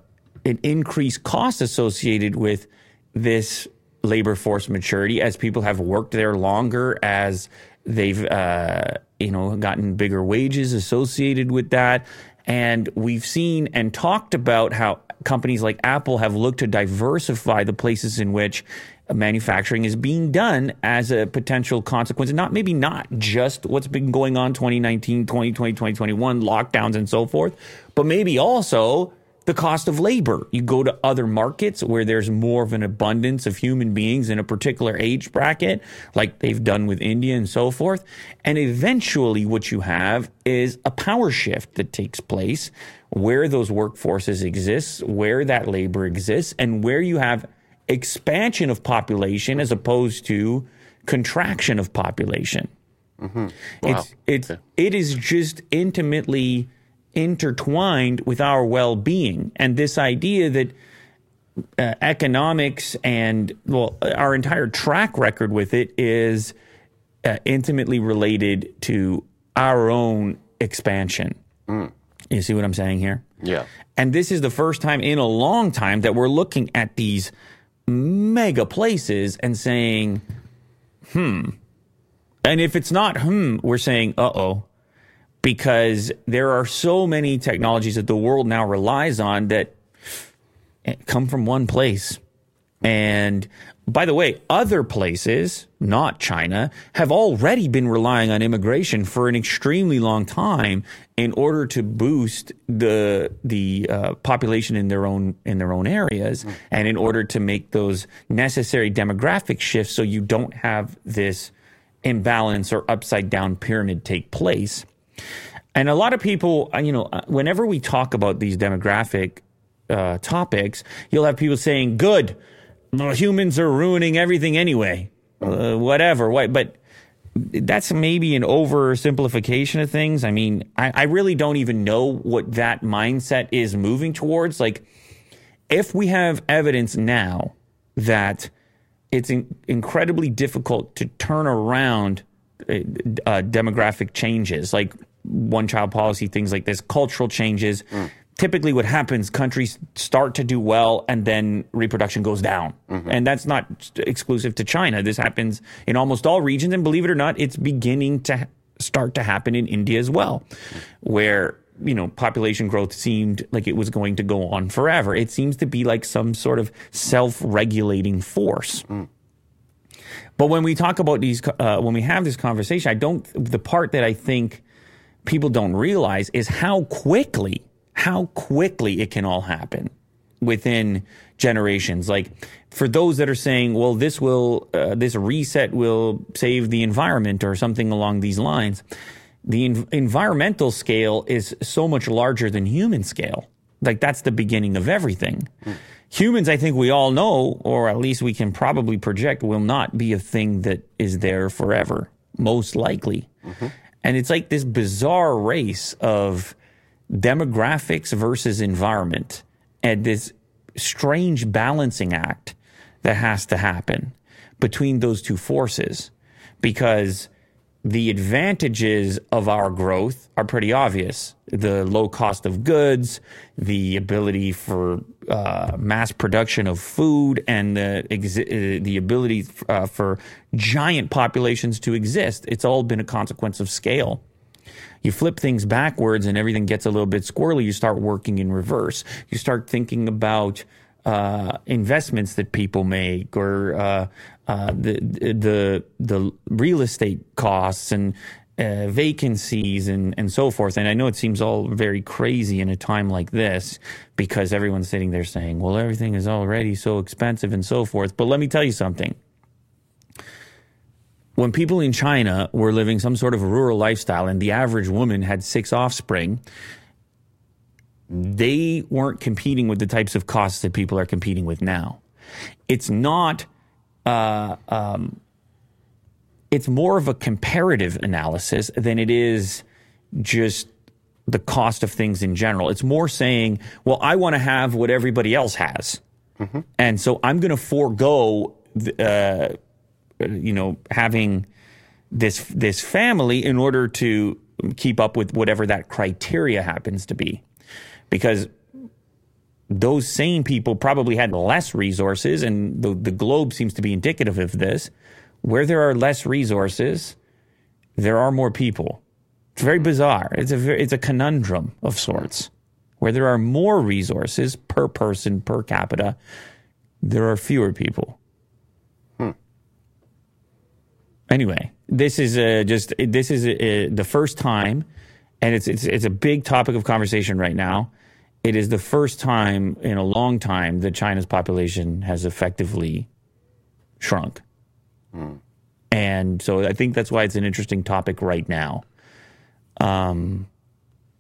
an increased cost associated with this labor force maturity as people have worked there longer, as they've uh, you know gotten bigger wages associated with that. And we've seen and talked about how companies like Apple have looked to diversify the places in which manufacturing is being done as a potential consequence, and not maybe not just what's been going on 2019, 2020, 2021, lockdowns and so forth, but maybe also the cost of labor. You go to other markets where there's more of an abundance of human beings in a particular age bracket, like they've done with India and so forth. And eventually, what you have is a power shift that takes place where those workforces exist, where that labor exists, and where you have expansion of population as opposed to contraction of population. Mm-hmm. Wow. It's, it's, it is just intimately intertwined with our well being. And this idea that uh, economics and, well, our entire track record with it is uh, intimately related to our own expansion. Mm. You see what I'm saying here? Yeah. And this is the first time in a long time that we're looking at these mega places and saying, hmm. And if it's not hmm, we're saying, uh oh because there are so many technologies that the world now relies on that come from one place. And by the way, other places, not China, have already been relying on immigration for an extremely long time in order to boost the the uh, population in their own in their own areas, and in order to make those necessary demographic shifts, so you don't have this imbalance or upside down pyramid take place. And a lot of people, uh, you know, uh, whenever we talk about these demographic uh, topics, you'll have people saying, "Good, humans are ruining everything anyway, uh, whatever." What? But that's maybe an oversimplification of things. I mean, I, I really don't even know what that mindset is moving towards. Like, if we have evidence now that it's in, incredibly difficult to turn around uh, uh, demographic changes, like one child policy, things like this, cultural changes. Mm. Typically, what happens, countries start to do well and then reproduction goes down. Mm-hmm. And that's not exclusive to China. This happens in almost all regions. And believe it or not, it's beginning to start to happen in India as well, where you know, population growth seemed like it was going to go on forever. It seems to be like some sort of self-regulating force. Mm. But when we talk about these, uh, when we have this conversation, I don't. The part that I think people don't realize is how quickly, how quickly it can all happen within generations. Like for those that are saying, well, this will, uh, this reset will save the environment or something along these lines. The env- environmental scale is so much larger than human scale. Like that's the beginning of everything. Mm humans, I think we all know, or at least we can probably project, will not be a thing that is there forever, most likely. Mm-hmm. And it's like this bizarre race of demographics versus environment and this strange balancing act that has to happen between those two forces because the advantages of our growth are pretty obvious. The low cost of goods, the ability for uh, mass production of food, and the exi- uh, the ability uh, for giant populations to exist. It's all been a consequence of scale. You flip things backwards, and everything gets a little bit squirrely. You start working in reverse. You start thinking about uh, investments that people make or uh, uh, the the the real estate costs and uh, vacancies and, and so forth. And I know it seems all very crazy in a time like this because everyone's sitting there saying, well, everything is already so expensive and so forth. But let me tell you something. When people in China were living some sort of rural lifestyle and the average woman had six offspring, they weren't competing with the types of costs that people are competing with now. It's not uh, um, it's more of a comparative analysis than it is just the cost of things in general. It's more saying, well, I want to have what everybody else has. Mm-hmm. And so I'm going to forego, uh, you know, having this this family in order to keep up with whatever that criteria happens to be, because those same people probably had less resources, and the, the globe seems to be indicative of this where there are less resources, there are more people. It's very bizarre. It's a very, it's a conundrum of sorts. Where there are more resources per person per capita, there are fewer people. Hmm. Anyway, this is uh, just this is uh, the first time, and it's it's it's a big topic of conversation right now. It is the first time in a long time that China's population has effectively shrunk. Mm. And so I think that's why it's an interesting topic right now. Um,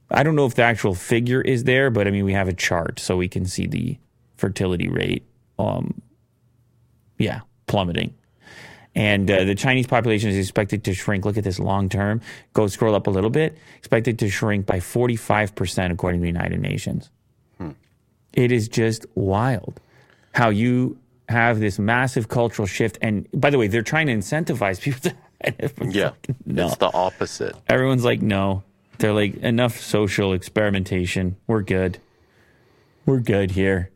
I don't know if the actual figure is there, but I mean, we have a chart so we can see the fertility rate. Um, yeah, plummeting. And uh, the Chinese population is expected to shrink. Look at this long term. Go scroll up a little bit. Expected to shrink by 45%, according to the United Nations. Hmm. It is just wild how you have this massive cultural shift. And by the way, they're trying to incentivize people to. *laughs* yeah, like, no. it's the opposite. Everyone's like, no. They're like, enough social experimentation. We're good. We're good here.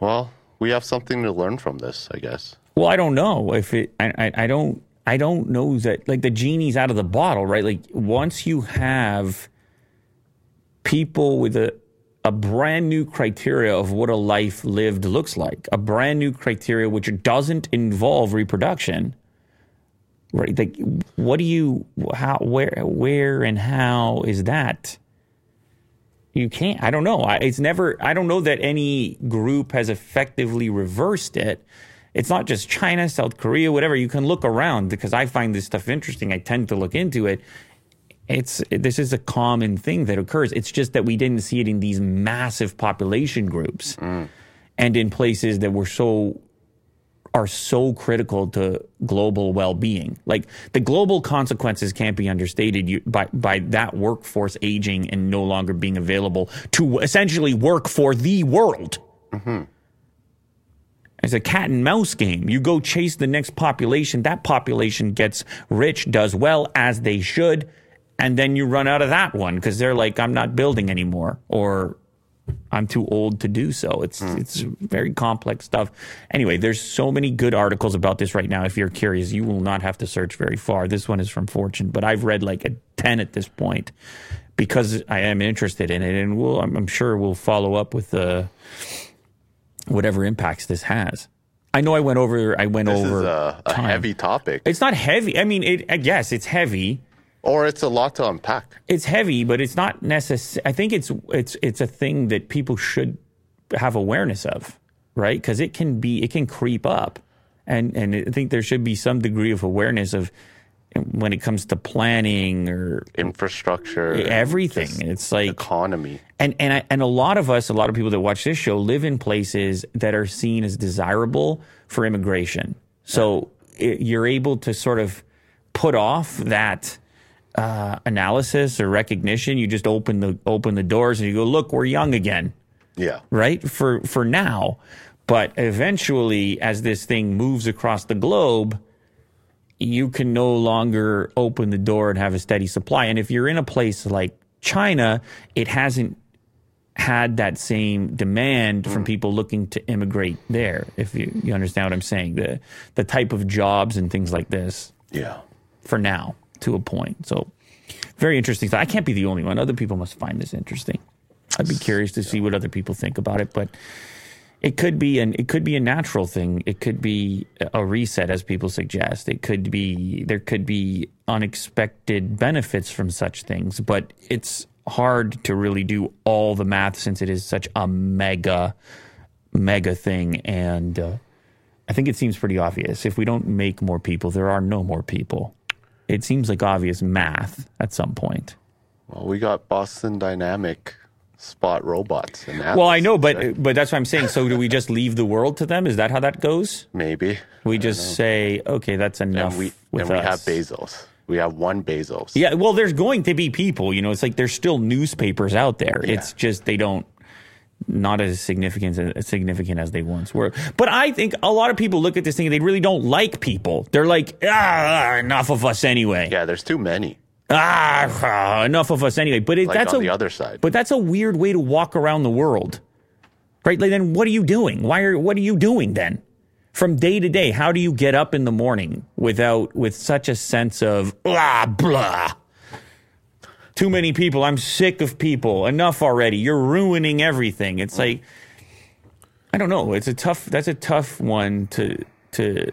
Well, we have something to learn from this, I guess. Well, I don't know if it. I, I, I don't. I don't know that like the genie's out of the bottle, right? Like once you have people with a a brand new criteria of what a life lived looks like, a brand new criteria which doesn't involve reproduction. Right? Like, what do you, how, where, where, and how is that? You can't. I don't know. I, it's never. I don't know that any group has effectively reversed it. It's not just China, South Korea, whatever. You can look around because I find this stuff interesting. I tend to look into it it's this is a common thing that occurs. It's just that we didn't see it in these massive population groups mm. and in places that were so are so critical to global well-being. Like the global consequences can't be understated by by that workforce aging and no longer being available to essentially work for the world. Mm-hmm. It's a cat and mouse game. You go chase the next population. That population gets rich, does well as they should and then you run out of that one because they're like, I'm not building anymore, or I'm too old to do so. It's mm. it's very complex stuff. Anyway, there's so many good articles about this right now. If you're curious, you will not have to search very far. This one is from Fortune, but I've read like a ten at this point because I am interested in it, and we'll I'm, sure we'll follow up with the uh, whatever impacts this has. I know I went over. I went this over. Is a, a heavy topic. It's not heavy. I mean, it. Yes, it's heavy or it's a lot to unpack. It's heavy, but it's not necessary. I think it's it's it's a thing that people should have awareness of, right? Because it can be it can creep up, and and I think there should be some degree of awareness of when it comes to planning or infrastructure, everything. It's like economy, and and I, and a lot of us, a lot of people that watch this show, live in places that are seen as desirable for immigration. So yeah. it, you're able to sort of put off that uh, analysis or recognition. You just open the open the doors and you go, look, we're young again. Yeah. Right for for now, but eventually, as this thing moves across the globe, you can no longer open the door and have a steady supply. And if you're in a place like China, it hasn't had that same demand mm. from people looking to immigrate there. If you, you understand what I'm saying, the the type of jobs and things like this. Yeah. For now to a point. So very interesting. I can't be the only one. Other people must find this interesting. I'd be curious to see what other people think about it. But it could be an it could be a natural thing. It could be a reset, as people suggest. It could be there could be unexpected benefits from such things, but it's hard to really do all the math since it is such a mega mega thing and uh, I think it seems pretty obvious. If we don't make more people, there are no more people. It seems like obvious math at some point. Well, we got Boston Dynamic spot robots. In well, I know, but but that's what I'm saying. So do we just leave the world to them? Is that how that goes? Maybe we just say, okay, that's enough. And we, and we have Bezos. We have one Bezos. Yeah, well, there's going to be people. You know, it's like there's still newspapers out there. Yeah. It's just they don't not as significant as significant as they once were. But I think a lot of people look at this thing and they really don't like people. They're like, ah, enough of us anyway. Yeah, there's too many. Ah, enough of us anyway. But it, Like that's on a, the other side. But that's a weird way to walk around the world, right? Like, then what are you doing? Why are what are you doing then? From day to day, how do you get up in the morning without with such a sense of blah blah? Too many people. I'm sick of people. Enough already. You're ruining everything. It's like I don't know. It's a tough. That's a tough one to to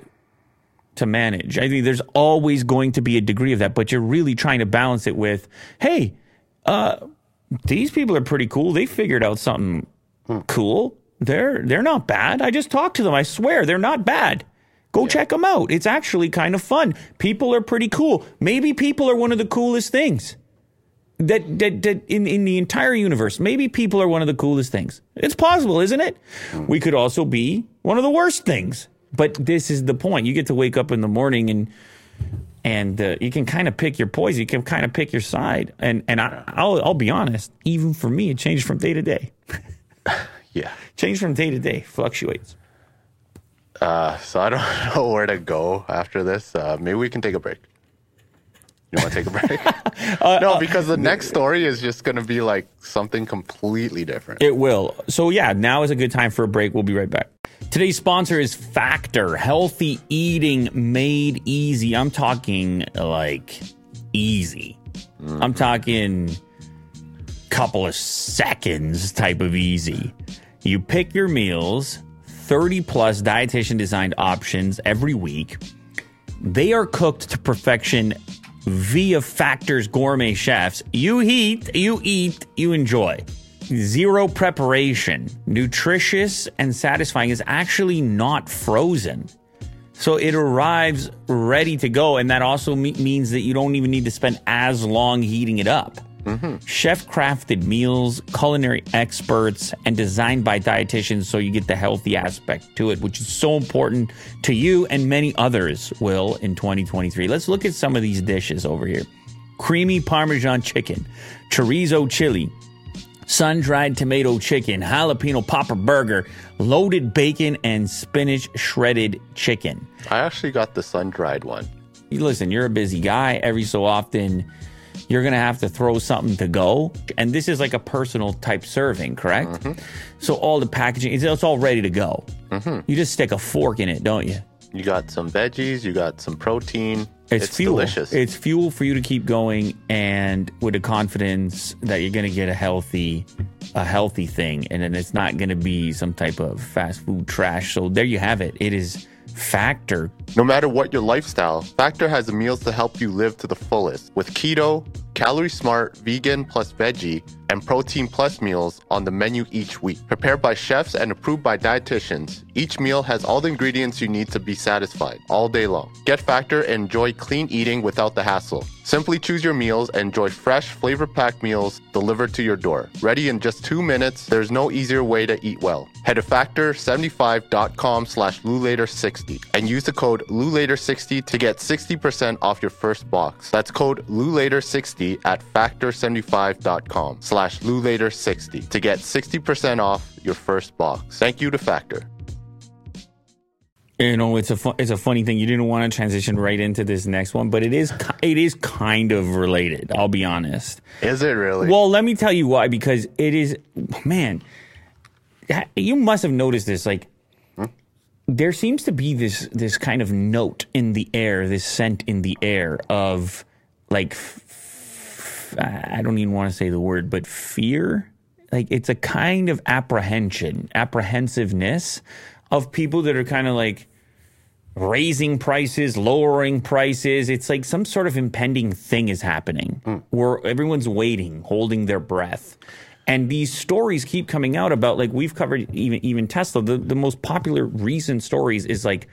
to manage. I think there's always going to be a degree of that, but you're really trying to balance it with, hey, uh, these people are pretty cool. They figured out something cool. They're they're not bad. I just talked to them. I swear they're not bad. Go check them out. It's actually kind of fun. People are pretty cool. Maybe people are one of the coolest things that that, that in, in the entire universe. Maybe people are one of the coolest things. It's possible, isn't it? We could also be one of the worst things. But this is the point. You get to wake up in the morning and and uh, you can kind of pick your poison. You can kind of pick your side. And and I, I'll I'll be honest. Even for me, it changed from day to day. *laughs* Yeah. Changed from day to day. Fluctuates. Uh, so I don't *laughs* know where to go after this. Uh, maybe we can take a break. You want to take a break? *laughs* Uh, no, because the next story is just going to be like something completely different. It will. So yeah, now is a good time for a break. We'll be right back. Today's sponsor is Factor, healthy eating made easy. I'm talking like easy. I'm talking couple of seconds type of easy. You pick your meals, 30 plus dietitian designed options every week. They are cooked to perfection via Factor's gourmet chefs. You heat, you eat, you enjoy. Zero preparation, nutritious and satisfying is actually not frozen. So it arrives ready to go, and that also me- means that you don't even need to spend as long heating it up. Mm-hmm. Chef crafted meals, culinary experts, and designed by dietitians so you get the healthy aspect to it, which is so important to you and many others will in 2023. Let's look at some of these dishes over here creamy Parmesan chicken, chorizo chili, sun dried tomato chicken, jalapeno popper burger, loaded bacon, and spinach shredded chicken. I actually got the sun dried one. Listen, you're a busy guy. Every so often, you're going to have to throw something to go. And this is like a personal type serving, correct? Mm-hmm. So all the packaging, it's, it's all ready to go. Mm-hmm. You just stick a fork in it, don't you? You got some veggies, you got some protein. It's, fuel. delicious. It's fuel for you to keep going, and with the confidence that you're going to get a healthy, a healthy thing, and then it's not going to be some type of fast food trash. So there you have it. It is Factor. No matter what your lifestyle, Factor has meals to help you live to the fullest with keto, calorie smart, vegan plus veggie, and protein plus meals on the menu each week. Prepared by chefs and approved by dietitians, each meal has all the ingredients you need to be satisfied all day long. Get Factor and enjoy clean eating without the hassle. Simply choose your meals and enjoy fresh, flavor packed meals delivered to your door. Ready in just two minutes, there's no easier way to eat well. Head to factor75.com slash lewlater60 and use the code lewlater60 to get 60% off your first box. That's code lewlater60 at factor75.com slash lewlater60 to get 60% off your first box. Thank you to Factor. You know, it's a fu- it's a funny thing. You didn't want to transition right into this next one, but it is ki- it is kind of related. I'll be honest. Is it really? Well, let me tell you why. Because it is, man. You must have noticed this. Like, hmm? there seems to be this this kind of note in the air, this scent in the air of like, f- f- I don't even want to say the word, but fear. like it's a kind of apprehension, apprehensiveness of people that are kind of like raising prices, lowering prices. It's like some sort of impending thing is happening where everyone's waiting, holding their breath. And these stories keep coming out about like we've covered even even Tesla. The the most popular recent stories is like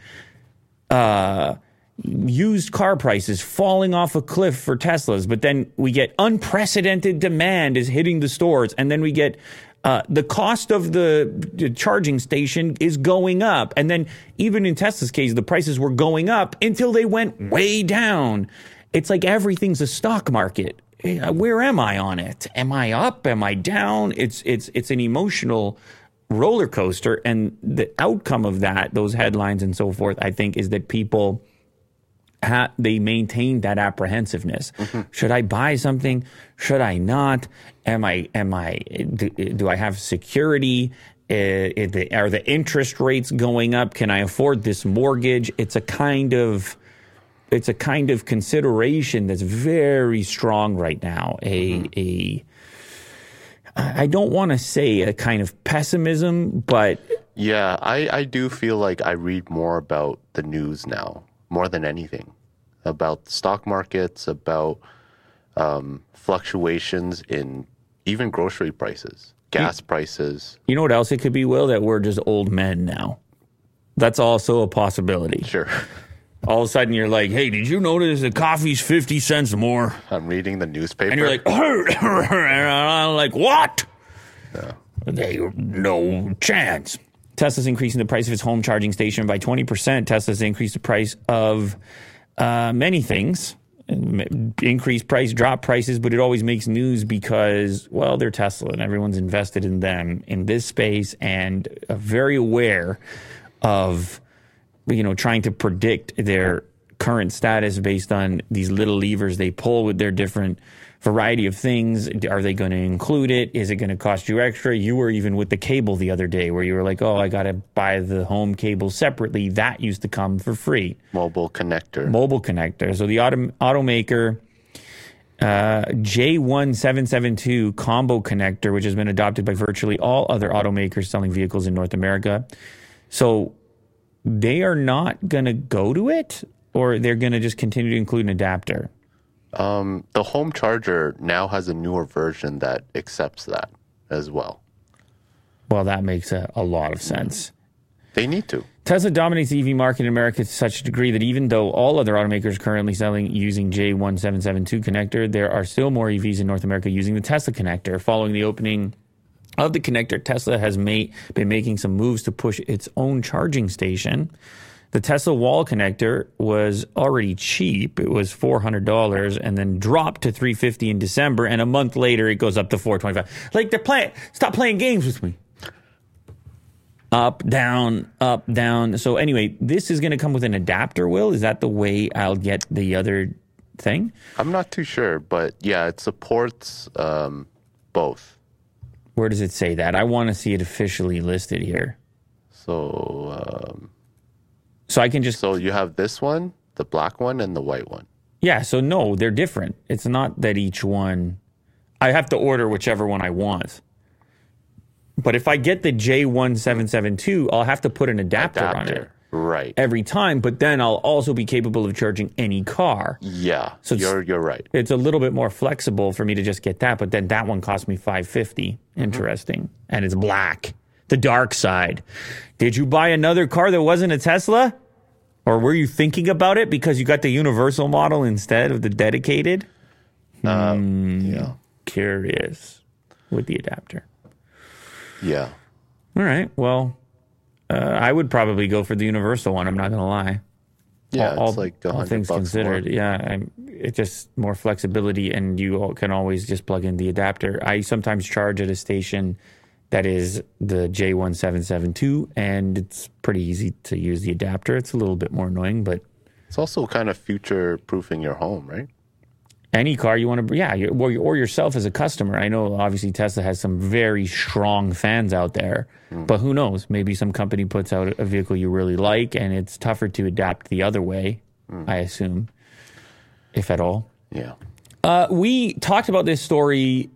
uh used car prices falling off a cliff for Teslas, but then we get unprecedented demand is hitting the stores, and then we get uh, the cost of the, charging station is going up, and then even in Tesla's case, the prices were going up until they went way down. It's like everything's a stock market. Eh, Where am I on it? Am I up? Am I down? It's it's it's an emotional roller coaster, and the outcome of that, those headlines and so forth, I think, is that people ha- they maintain that apprehensiveness. Should I buy something? Should I not? Am I? Am I? Do, do I have security? Uh, is the- are the interest rates going up? Can I afford this mortgage? It's a kind of it's a kind of consideration that's very strong right now. A a I don't want to say a kind of pessimism, but Yeah, I, I do feel like I read more about the news now, more than anything, about stock markets, about um, fluctuations in even grocery prices, gas prices. you know what else it could be, Will? That we're just old men now. That's also a possibility. Sure. All of a sudden, you're like, "Hey, did you notice the coffee's fifty cents more?" I'm reading the newspaper. And you're like, *laughs* and I'm like, what? They no chance. Tesla's increasing the price of its home charging station by 20%. Tesla's increased the price of uh, many things. Increase price, drop prices, but it always makes news because, well, they're Tesla and everyone's invested in them in this space and very aware of, you know, trying to predict their current status based on these little levers they pull with their different variety of things. Are they going to include it? Is it going to cost you extra? You were even with the cable the other day where you were like, oh, I got to buy the home cable separately. That used to come for free. mobile connector. Mobile connector. So the auto, automaker uh, J1772 combo connector, which has been adopted by virtually all other automakers selling vehicles in North America. So they are not going to go to it or they're going to just continue to include an adapter. Um, the home charger now has a newer version that accepts that as well. Well, that makes a, a lot of sense. They need to. Tesla dominates the EV market in America to such a degree that even though all other automakers are currently selling using J1772 connector, there are still more EVs in North America using the Tesla connector. Following the opening of the connector, Tesla has made, been making some moves to push its own charging station. The Tesla wall connector was already cheap. It was $400 and then dropped to 350 in December and a month later it goes up to 425. Like they're playing stop playing games with me up, down, up, down. So anyway, this is going to come with an adapter. Will is that the way I'll get the other thing? I'm not too sure, but yeah, it supports um, both. Where does it say that? I want to see it officially listed here, So, um, so I can just so you have this one, the black one, and the white one. yeah. So no, they're different. It's not that each one. I have to order whichever one I want. But if I get the J1772, I'll have to put an adapter, on it Right. every time. But then I'll also be capable of charging any car. Yeah. So you're you're right. it's a little bit more flexible for me to just get that, but then that one cost me 550. Mm-hmm. Interesting. And it's black. The dark side. Did you buy another car that wasn't a Tesla? Or were you thinking about it because you got the universal model instead of the dedicated? Yeah. Curious with the adapter. Yeah. All right. Well, uh, I would probably go for the universal one. I'm not going to lie. Yeah. all, it's like all things considered, more. yeah, I'm, it's just more flexibility, and you all can always just plug in the adapter. I sometimes charge at a station that is the J1772, and it's pretty easy to use the adapter. It's a little bit more annoying, but It's also kind of future proofing your home, right? any car you want to, yeah, or, or yourself as a customer. I know obviously Tesla has some very strong fans out there, but who knows? Maybe some company puts out a vehicle you really like, and it's tougher to adapt the other way. I assume, if at all. Yeah. Uh, we talked about this story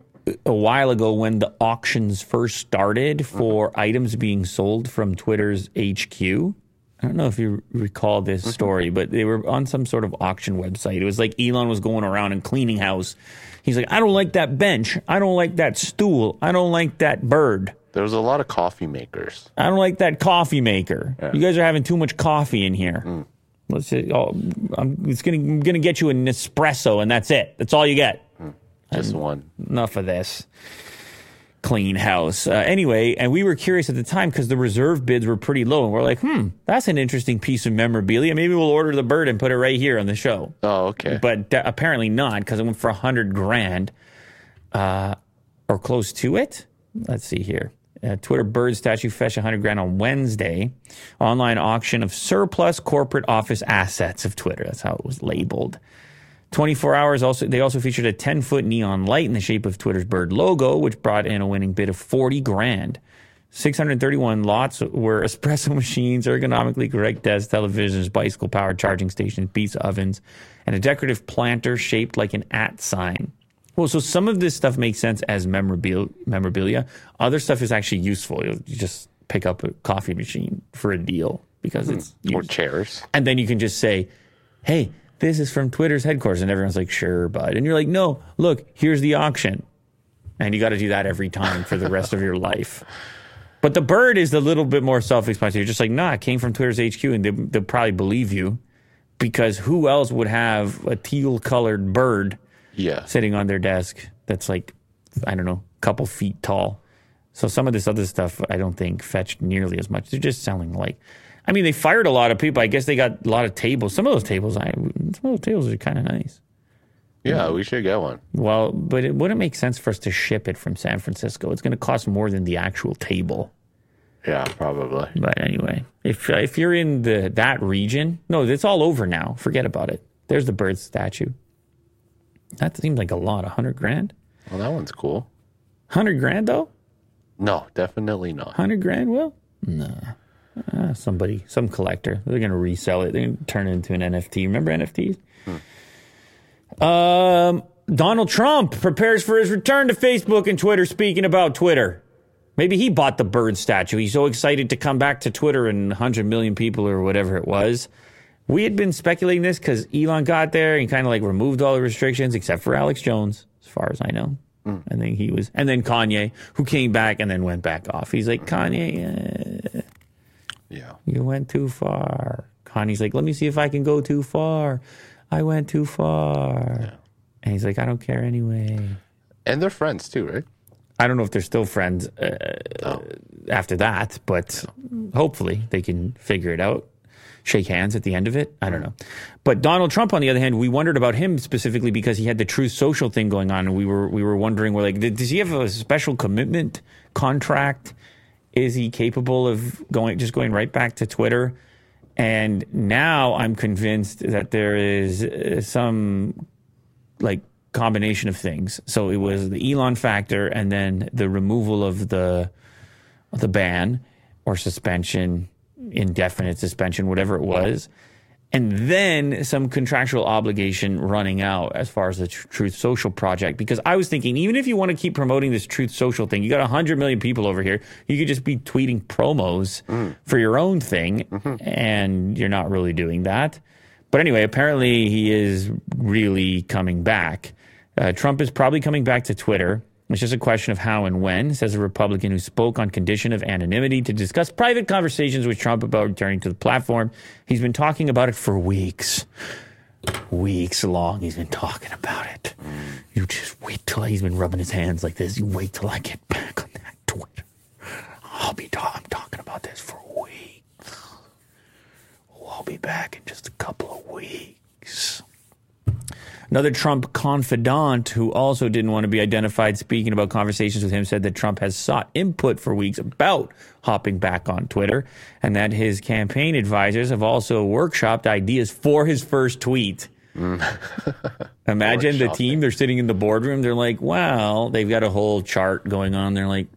a while ago when the auctions first started for mm-hmm. items being sold from Twitter's HQ. I don't know if you recall this mm-hmm. story, but they were on some sort of auction website. It was like Elon was going around and cleaning house. He's like, I don't like that bench. I don't like that stool. I don't like that bird. There was a lot of coffee makers. I don't like that coffee maker. You guys are having too much coffee in here. Mm. Let's say, oh, I'm, it's gonna, I'm gonna get you an espresso, and that's it. That's all you get. Just one. enough of this clean house. Uh, anyway, and we were curious at the time because the reserve bids were pretty low, and we're like, hmm, that's an interesting piece of memorabilia. Maybe we'll order the bird and put it right here on the show. Oh, okay. But uh, apparently not because it went for a hundred grand, uh, or close to it. Let's see here. Uh, Twitter bird statue fetched 100 grand on Wednesday. Online auction of surplus corporate office assets of Twitter. That's how it was labeled. 24 hours also they also featured a 10 foot neon light in the shape of Twitter's bird logo, which brought in a winning bid of 40 grand. 631 lots were *laughs* espresso machines, ergonomically correct desks, televisions, bicycle powered charging stations, pizza ovens, and a decorative planter shaped like an at sign. Well, so some of this stuff makes sense as memorabilia. memorabilia. Other stuff is actually useful. You just pick up a coffee machine for a deal because hmm. it's or chairs. And then you can just say, hey, this is from Twitter's headquarters. And everyone's like, sure, bud. And you're like, no, look, here's the auction. And you got to do that every time for the rest of your life. But the bird is a little bit more self explanatory. You're just like, nah, it came from Twitter's HQ. And they, they'll probably believe you because who else would have a teal colored bird Yeah. sitting on their desk that's like, I don't know, a couple feet tall. So some of this other stuff I don't think fetched nearly as much. They're just selling like, I mean, they fired a lot of people. I guess they got a lot of tables. Some of those tables, I some of those tables are kind of nice. Yeah, we should get one. Well, but it wouldn't make sense for us to ship it from San Francisco. It's going to cost more than the actual table. Yeah, probably. But anyway, if if you're in the that region, no, it's all over now. Forget about it. There's the bird statue. That seems like a lot. A hundred grand. Well, that one's cool. Hundred grand though. No, definitely not. Hundred grand, Will? No. Uh, somebody, some collector. They're going to resell it. They're going to turn it into an NFT. Remember NFTs? Um, Donald Trump prepares for his return to Facebook and Twitter. Speaking about Twitter, maybe he bought the bird statue. He's so excited to come back to Twitter and 100 million people or whatever it was. We had been speculating this because Elon got there and kind of like removed all the restrictions except for Alex Jones, as far as I know. I think he was, and then Kanye, who came back and then went back off. He's like, Kanye, uh, Yeah. you went too far. Kanye's like, let me see if I can go too far. I went too far. And he's like, I don't care anyway. And they're friends too, right? I don't know if they're still friends uh, after that, but hopefully they can figure it out. Shake hands at the end of it. I don't know. But Donald Trump, on the other hand, we wondered about him specifically because he had the Truth Social thing going on, and we were we were wondering, we're like, does he have a special commitment contract? Is he capable of going just going right back to Twitter? And now I'm convinced that there is uh, some like combination of things. So it was the Elon factor, and then the removal of the the ban or suspension, indefinite suspension, whatever it was, and then some contractual obligation running out as far as the Truth Social project. Because I was thinking, even if you want to keep promoting this Truth Social thing, you got hundred million people over here. You could just be tweeting promos for your own thing, and you're not really doing that. But anyway, apparently he is really coming back. Uh, Trump is probably coming back to Twitter. It's just a question of how and when, says a Republican who spoke on condition of anonymity to discuss private conversations with Trump about returning to the platform. He's been talking about it for weeks. Weeks long, he's been talking about it. You just wait till he's been rubbing his hands like this. You wait till I get back on that Twitter. I'll be ta- I'm talking about this for weeks. Oh, I'll be back in just a couple of weeks. Another Trump confidant who also didn't want to be identified speaking about conversations with him said that Trump has sought input for weeks about hopping back on Twitter and that his campaign advisors have also workshopped ideas for his first tweet. *laughs* Imagine the team, they're sitting in the boardroom. They're like, wow, they've got a whole chart going on. They're like,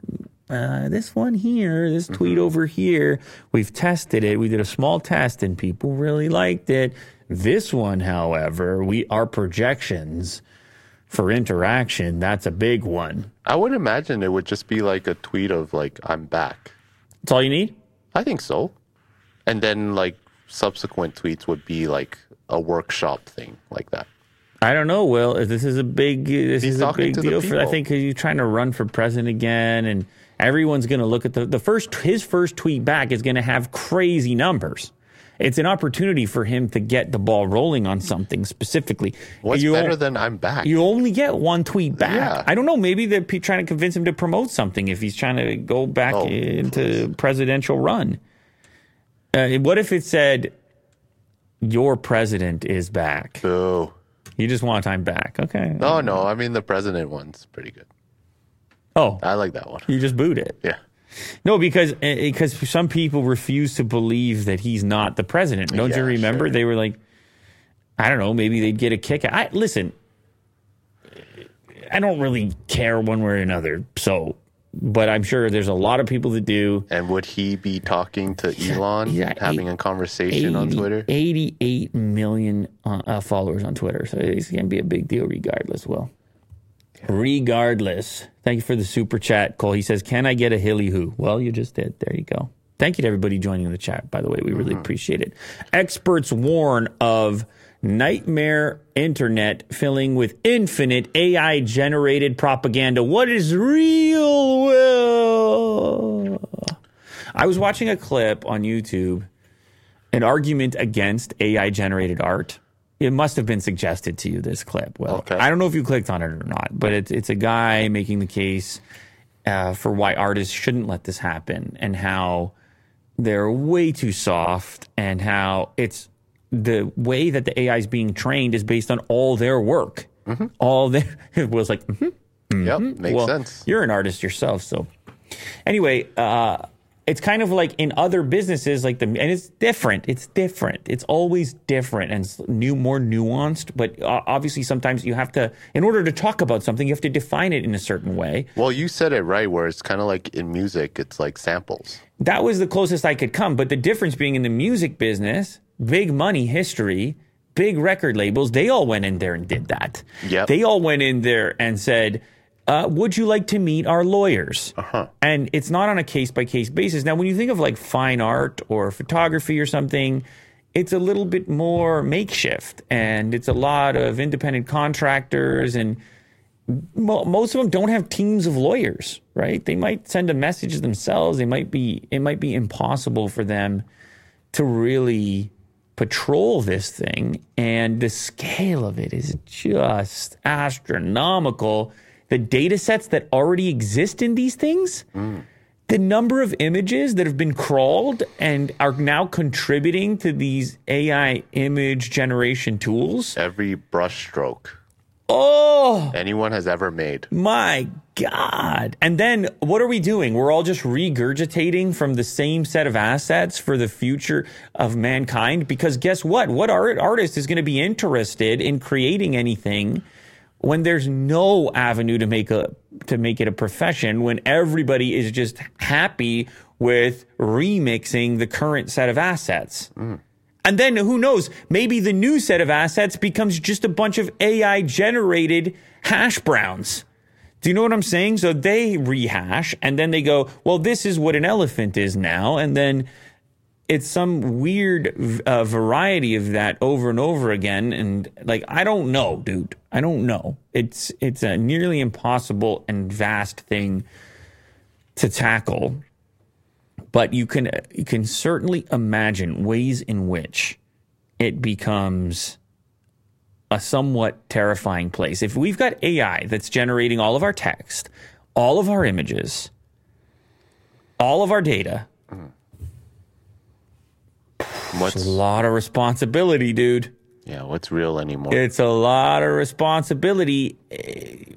uh, this one here, this tweet over here, we've tested it. We did a small test and people really liked it. This one, however, we our projections for interaction, that's a big one. I would imagine it would just be like a tweet of like I'm back. That's all you need. I think so. And then like subsequent tweets would be like a workshop thing like that. I don't know, Will. This is a big. This He's is a big deal for. I think he's trying to run for president again, and everyone's going to look at the the first. His first tweet back is going to have crazy numbers. It's an opportunity for him to get the ball rolling on something specifically. What's You better won't- than I'm back? You only get one tweet back. Yeah. I don't know. Maybe they're trying to convince him to promote something if he's trying to go back Oh, into presidential run. Uh, what if it said, "Your president is back"? Boo. You just want time back. Okay. No, no. I mean the president one's pretty good. Oh, I like that one. you just boot it. Yeah. No, because eh, because some people refuse to believe that he's not the president. Don't you remember? sure. They were like, I don't know, maybe they'd get a kick. out. I listen. I don't really care one way or another. So, but I'm sure there's a lot of people that do. And would he be talking to Elon, yeah, having eight- a conversation on Twitter? 88 million uh, followers on Twitter. So it's going to be a big deal regardless, Will. Regardless. Thank you for the super chat, Cole. He says, Can I get a hilly who? Well, you just did. There you go. Thank you to everybody joining the chat, by the way. We really mm-hmm. appreciate it. Experts warn of nightmare internet filling with infinite AI generated propaganda. What is real, Will? I was watching a clip on YouTube, an argument against AI generated art. It must have been suggested to you, this clip. Well, Okay. I don't know if you clicked on it or not, but it's, it's a guy making the case uh, for why artists shouldn't let this happen and how they're way too soft and how it's the way that the AI is being trained is based on all their work. All their, *laughs* it was like, mhm, Yep, makes well, sense. You're an artist yourself, so anyway, uh, it's kind of like in other businesses, like the and it's different. It's different. It's always different and new, more nuanced. But uh, obviously, sometimes you have to, in order to talk about something, you have to define it in a certain way. Well, you said it right, where it's kind of like in music, it's like samples. That was the closest I could come. But the difference being in the music business, big money history, big record labels, they all went in there and did that. Yep. They all went in there and said, uh, would you like to meet our lawyers? Uh-huh. And it's not on a case by case basis. Now, when you think of like fine art or photography or something, it's a little bit more makeshift and it's a lot of independent contractors and mo- most of them don't have teams of lawyers, right? They might send a message themselves. They might be it might be impossible for them to really patrol this thing and the scale of it is just astronomical. The data sets that already exist in these things, the number of images that have been crawled and are now contributing to these AI image generation tools. Every brushstroke Oh, anyone has ever made. my God. And then what are we doing? We're all just regurgitating from the same set of assets for the future of mankind. Because guess what? What art artist is going to be interested in creating anything when there's no avenue to make a to make it a profession when everybody is just happy with remixing the current set of assets. Mm. And then who knows? Maybe the new set of assets becomes just a bunch of AI generated hash browns. Do you know what I'm saying? So they rehash and then they go, well, this is what an elephant is now. And then it's some weird uh, variety of that over and over again. And like, I don't know, dude. I don't know. It's, it's a nearly impossible and vast thing to tackle but you can you can certainly imagine ways in which it becomes a somewhat terrifying place. If we've got AI that's generating all of our text, all of our images, all of our data, What's it's a lot of responsibility, dude. yeah? What's real anymore? It's a lot of responsibility. Eh,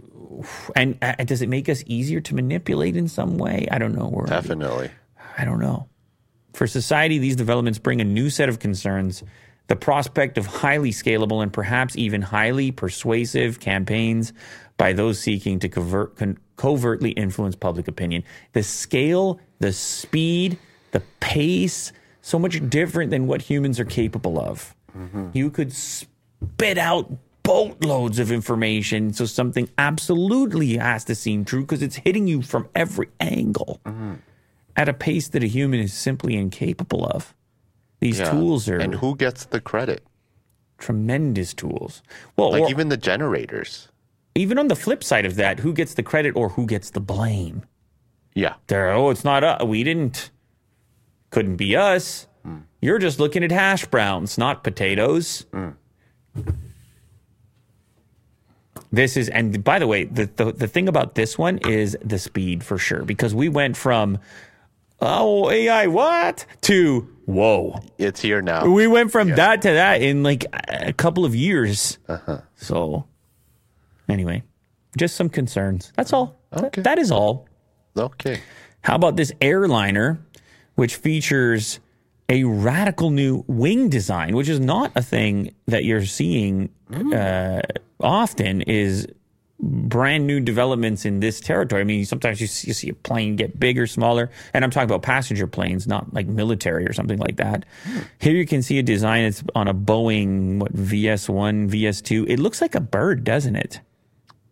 And uh, does it make us easier to manipulate in some way? I don't know. We're Definitely. I don't know. For society, these developments bring a new set of concerns. The prospect of highly scalable and perhaps even highly persuasive campaigns by those seeking to covert, con, covertly influence public opinion. The scale, the speed, the pace, so much different than what humans are capable of. You could spit out boatloads of information. So something absolutely has to seem true because it's hitting you from every angle Mm-hmm. at a pace that a human is simply incapable of. These Yeah. tools are And who gets the credit? tremendous tools. Well, Like or- even the generators. even on the flip side of that, who gets the credit or who gets the blame? Yeah. They're, oh, it's not us. We didn't. Couldn't be us. You're just looking at hash browns, not potatoes. This is, and by the way, the, the the thing about this one is the speed for sure, because we went from oh AI what to whoa. It's here now. We went from that to that in like a couple of years. Uh-huh. So, anyway, just some concerns. That's all. Th- Okay. that is all. Okay. How about this airliner, which features a radical new wing design, which is not a thing that you're seeing uh, often, is brand new developments in this territory. I mean, sometimes you see, you see a plane get bigger, smaller, and I'm talking about passenger planes, not like military or something like that. Here you can see a design. It's on a Boeing what VS1, VS2. It looks like a bird, doesn't it?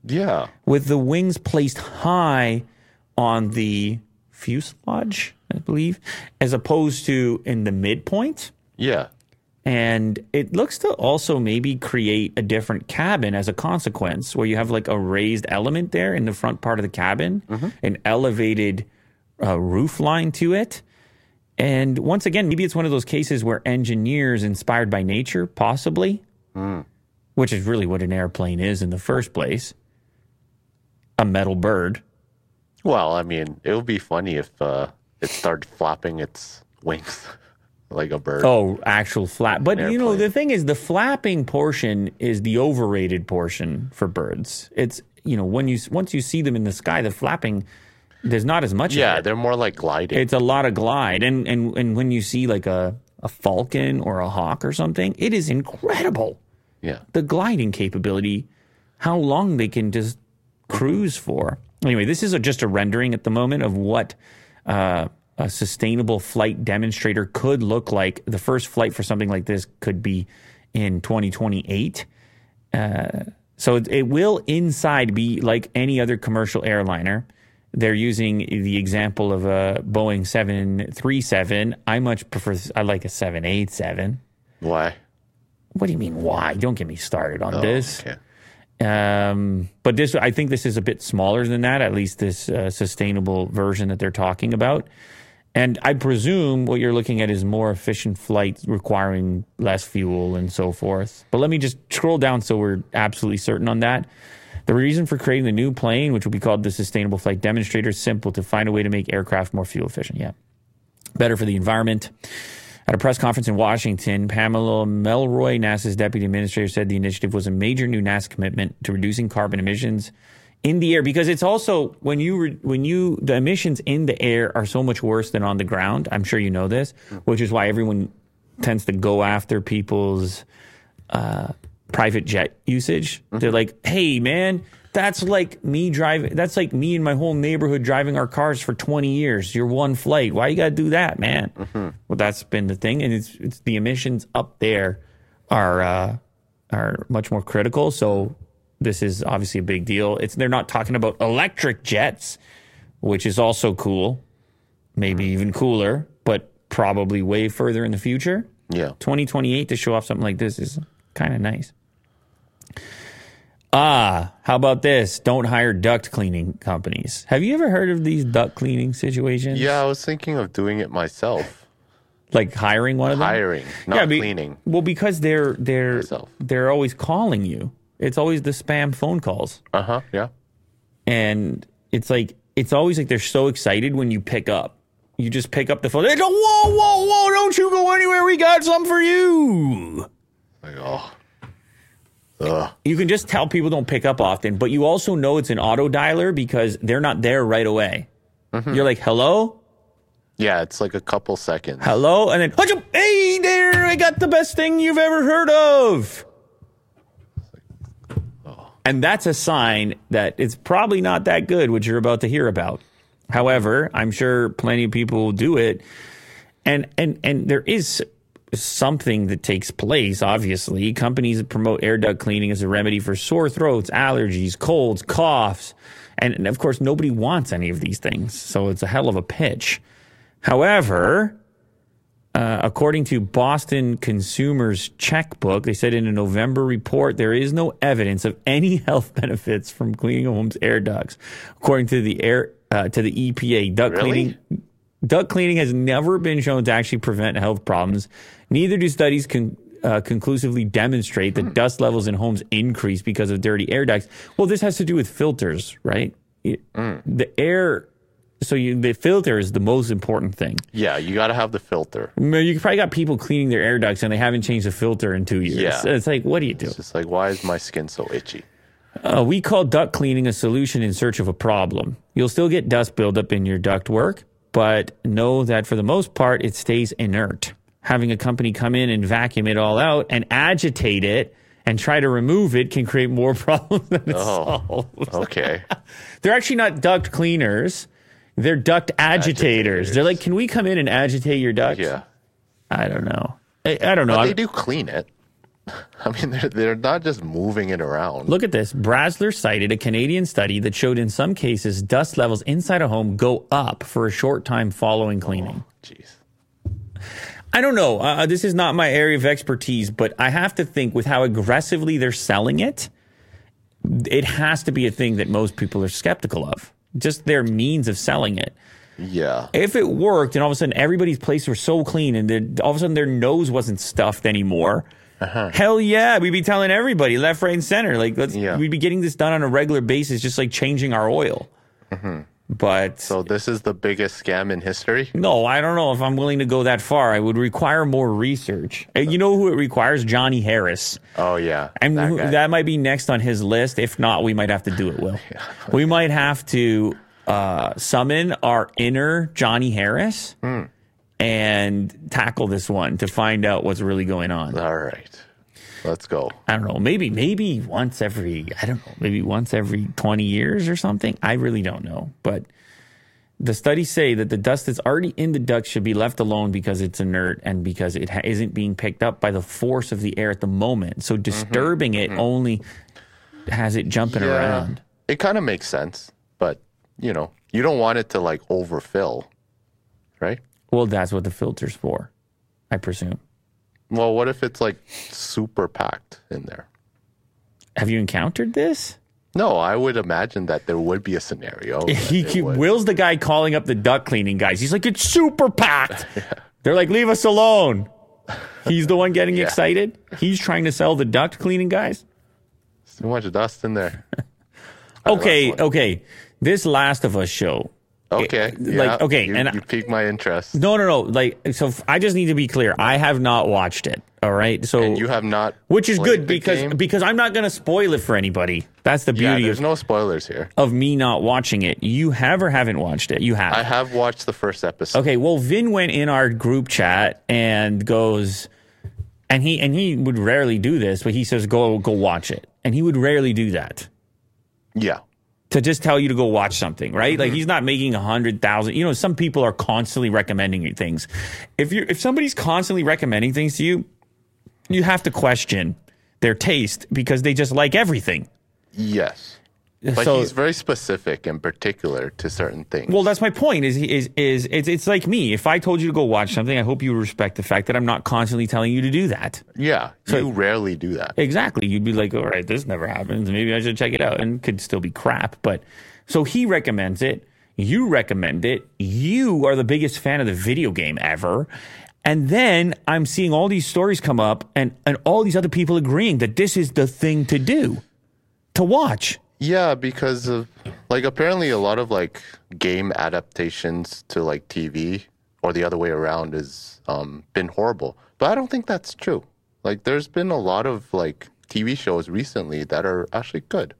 Yeah. with the wings placed high on the fuselage, I believe, as opposed to in the midpoint. Yeah. And it looks to also maybe create a different cabin as a consequence, where you have like a raised element there in the front part of the cabin, an elevated uh, roof line to it. And once again, maybe it's one of those cases where engineers inspired by nature, possibly, which is really what an airplane is in the first place a metal bird. Well, I mean, it would be funny if uh, it started flapping its wings *laughs* like a bird. Oh, actual flap. But you know, the thing is, the flapping portion is the overrated portion for birds. It's you know when you once you see them in the sky, the flapping there's not as much. yeah, of it. they're more like gliding. it's a lot of glide, and and and when you see like a a falcon or a hawk or something, it is incredible yeah. the gliding capability, how long they can just cruise for. Anyway, this is a, just a rendering at the moment of what uh, a sustainable flight demonstrator could look like. The first flight for something like this could be in 2028. Uh, so it, it will inside be like any other commercial airliner. They're using the example of a Boeing 737. I much prefer, I like a 787. Why? What do you mean, why? Don't get me started on this. Okay. Um, but this, I think this is a bit smaller than that, at least this uh, sustainable version that they're talking about. And I presume what you're looking at is more efficient flights requiring less fuel and so forth. But let me just scroll down so we're absolutely certain on that. The reason for creating the new plane, which will be called the Sustainable Flight Demonstrator, is simple to find a way to make aircraft more fuel efficient. Yeah. Better for the environment. At a press conference in Washington, Pamela Melroy, NASA's deputy administrator, said the initiative was a major new NASA commitment to reducing carbon emissions in the air because it's also when you re, when you the emissions in the air are so much worse than on the ground. I'm sure you know this, which is why everyone tends to go after people's uh, private jet usage. They're like, "Hey, man." That's like me driving. That's like me and my whole neighborhood driving our cars for 20 years. You're one flight. Why you got to do that, man? Well, that's been the thing, and it's it's the emissions up there are uh, are much more critical. So this is obviously a big deal. It's they're not talking about electric jets, which is also cool, maybe even cooler, but probably way further in the future. Yeah. 2028 to show off something like this is kind of nice. Ah, how about this? Don't hire duct cleaning companies. Have you ever heard of these duct cleaning situations? Yeah, I was thinking of doing it myself. Like hiring one of them? Hiring, not be- cleaning. Well, because they're they're Myself. they're always calling you. It's always the spam phone calls. Uh huh. Yeah. And it's like it's always like they're so excited when you pick up. You just pick up the phone. They go, whoa, whoa, whoa! Don't you go anywhere. We got some for you. Like, oh. Ugh. You can just tell people don't pick up often, but you also know it's an auto dialer because they're not there right away. Mm-hmm. You're like, hello, Yeah, it's like a couple seconds. hello, and then hey there, I got the best thing you've ever heard of. Oh. And that's a sign that it's probably not that good, what you're about to hear about. However, I'm sure plenty of people do it. And and and there is something that takes place, obviously. Companies that promote air duct cleaning as a remedy for sore throats, allergies, colds, coughs. And, and of course, nobody wants any of these things. So it's a hell of a pitch. However, uh, according to Boston Consumers Checkbook, they said in a November report there is no evidence of any *laughs* health benefits from cleaning a home's air ducts. According to the air uh, to the EPA, duct Really? cleaning duct cleaning has never been shown to actually prevent health problems. Neither do studies con- uh, conclusively demonstrate that dust levels in homes increase because of dirty air ducts. Well, this has to do with filters, right? It- The air. So you, the filter is the most important thing. Yeah, you got to have the filter. You probably got people cleaning their air ducts and they haven't changed the filter in two years. Yeah. It's like, what do you do? It's just like, why is my skin so itchy? Uh, we call duct cleaning a solution in search of a problem. You'll still get dust buildup in your duct work, but know that for the most part, it stays inert. Having a company come in and vacuum it all out and agitate it and try to remove it can create more *laughs* problems than it Oh. solves. Okay. *laughs* They're actually not duct cleaners. They're duct agitators. Agitators. They're like, can we come in and agitate your ducts? yeah. I don't know. I, I don't know. But they do clean it. *laughs* I mean, they're, they're not just moving it around. Look at this. Brasler cited a Canadian study that showed in some cases dust levels inside a home go up for a short time following cleaning. Jeez. I don't know. Uh, this is not my area of expertise, but I have to think with how aggressively they're selling it, it has to be a thing that most people are skeptical of. Just their means of selling it. Yeah. If it worked and all of a sudden everybody's places were so clean and all of a sudden their nose wasn't stuffed anymore, hell yeah, we'd be telling everybody left, right, and center. Like, let's Yeah. we'd be getting this done on a regular basis, just like changing our oil. But So this is the biggest scam in history? no, I don't know if I'm willing to go that far. I would require more research. You know who it requires? Johnny Harris. Oh, yeah. And that who- that might be next on his list. If not, we might have to do it, Will. *laughs* We might have to uh, summon our inner Johnny Harris Hmm. And tackle this one to find out what's really going on. All right. Let's go. I don't know. Maybe, maybe once every, I don't know, maybe once every 20 years or something. I really don't know. But the studies say that the dust that's already in the duct should be left alone because it's inert and because it ha- isn't being picked up by the force of the air at the moment. So mm-hmm. disturbing it mm-hmm. only has it jumping around. It kind of makes sense, but, you know, you don't want it to like overfill, right? Well, that's what the filter's for, I presume. Well, what if it's like super packed in there? Have you encountered this? No, I would imagine that there would be a scenario. *laughs* He, he. Will's the guy calling up the duct cleaning guys. He's like, it's super packed. *laughs* They're like, leave us alone. He's the one getting *laughs* excited. He's trying to sell the duct cleaning guys. Too much dust in there. Okay, okay. This Last of Us show. Okay. like, yeah, okay, You, and you piqued my interest. No, no, no. Like, so f- I just need to be clear. I have not watched it. All right. So, And you have not. which is good because game? because I'm not going to spoil it for anybody. That's the beauty. yeah, there's of, no spoilers here. of me not watching it. You have or haven't watched it? You have. I have watched the first episode. Okay, well, Vin went in our group chat and goes, and he and he would rarely do this, but he says, "Go, go watch it," and he would rarely do that Yeah. To just tell you to go watch something, right? Like mm-hmm. he's not making a hundred thousand. You know, some people are constantly recommending you things. If you are if somebody's constantly recommending things to you, you have to question their taste because they just like everything. Yes. But So- he's very specific and particular to certain things. Well, that's my point. Is is is it's it's like me. If I told you to go watch something, I hope you respect the fact that I'm not constantly telling you to do that. yeah. so, you rarely do that. Exactly. You'd be like, all right, this never happens. Maybe I should check it out. And it could still be crap. But so he recommends it. You recommend it. You are the biggest fan of the video game ever. And then I'm seeing all these stories come up and, and all these other people agreeing that this is the thing to do, to watch. Yeah, because of like apparently a lot of like game adaptations to like TV or the other way around has um, been horrible. But I don't think that's true. Like there's been a lot of like TV shows recently that are actually good.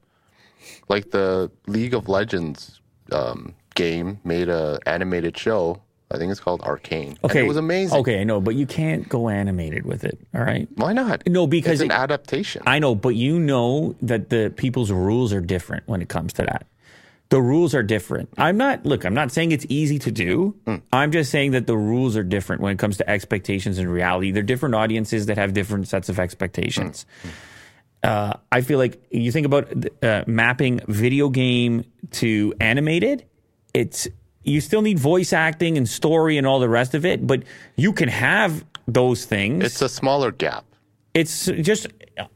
Like the League of Legends um, game made a animated show. I think it's called Arcane. Okay. and it was amazing. Okay, I know, but you can't go animated with it. All right. Why not? No, because it's an it- adaptation. I know, but you know that the people's rules are different when it comes to that. The rules are different. I'm not, look, I'm not saying it's easy to do. I'm just saying that the rules are different when it comes to expectations and reality. They're different audiences that have different sets of expectations. Uh, I feel like you think about uh, mapping video game to animated, it's, you still need voice acting and story and all the rest of it, but you can have those things It's a smaller gap. it's just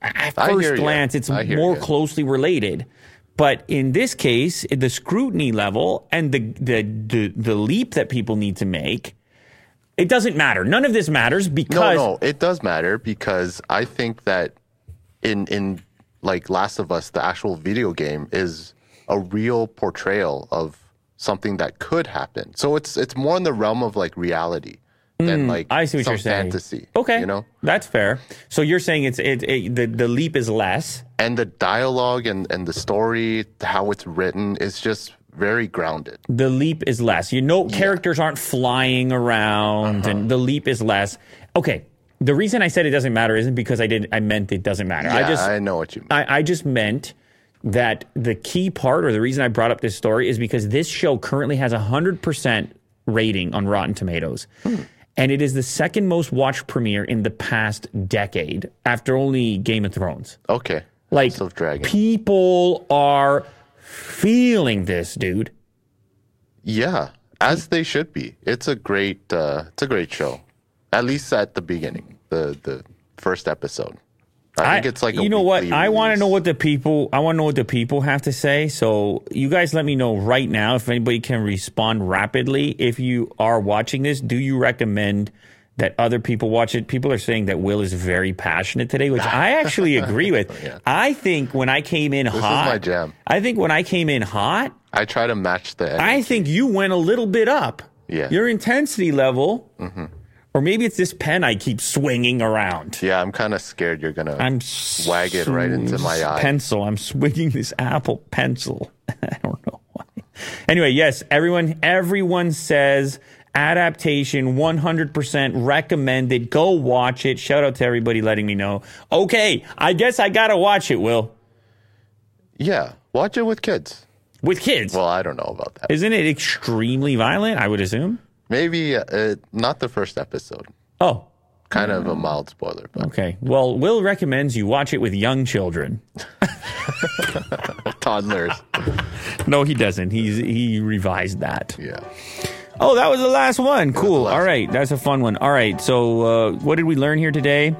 at first glance, it's more ya. closely related. But in this case, the scrutiny level and the, the the the leap that people need to make, it doesn't matter. None of this matters No, because no, it does matter because I think that in in like Last of Us, the actual video game is a real portrayal of something that could happen. So it's it's more in the realm of like reality than like Hmm, I see what some you're saying. fantasy. Okay, you know, that's fair. So you're saying it's it, it the the leap is less. and the dialogue and and the story, how it's written, is just very grounded. the leap is less. You know, characters aren't flying around, and the leap is less. Okay. The reason I said it doesn't matter isn't because I didn't. I meant it doesn't matter. Yeah, I just I know what you mean. I, I just meant that the key part, or the reason I brought up this story, is because this show currently has a hundred percent rating on Rotten Tomatoes. And it is the second most watched premiere in the past decade after only Game of Thrones. okay, Like, of people are feeling this, dude. Yeah, as they should be. It's a great uh it's a great show. At least at the beginning, the the first episode. I, think it's like a you know what I want to know what the people I want to know what the people have to say. So you guys let me know right now if anybody can respond rapidly. If you are watching this, do you recommend that other people watch it? People are saying that Will is very passionate today, which I actually *laughs* agree with. I think when I came in is hot, my jam. I think when I came in hot, I try to match the I think you went a little bit up. Yeah. Your intensity level, mm-hmm. Or maybe it's this pen I keep swinging around. Yeah, I'm kind of scared you're gonna I'm wag it right into my eye. Pencil. I'm swinging this Apple pencil. *laughs* I don't know why. Anyway, yes, everyone. Everyone says adaptation 100% recommended. Go watch it. Shout out to everybody letting me know. Okay, I guess I gotta watch it. Will Yeah, watch it with kids. with kids. Well, I don't know about that. Isn't it extremely violent? I would assume. Maybe uh, not the first episode. Oh, Kind of a mild spoiler, but okay. Well, Will recommends you watch it with young children. *laughs* toddlers. *laughs* No, he doesn't. He's he revised that. yeah. Oh, that was the last one. Cool. last All right, that's a fun one. All right, so uh, what did we learn here today?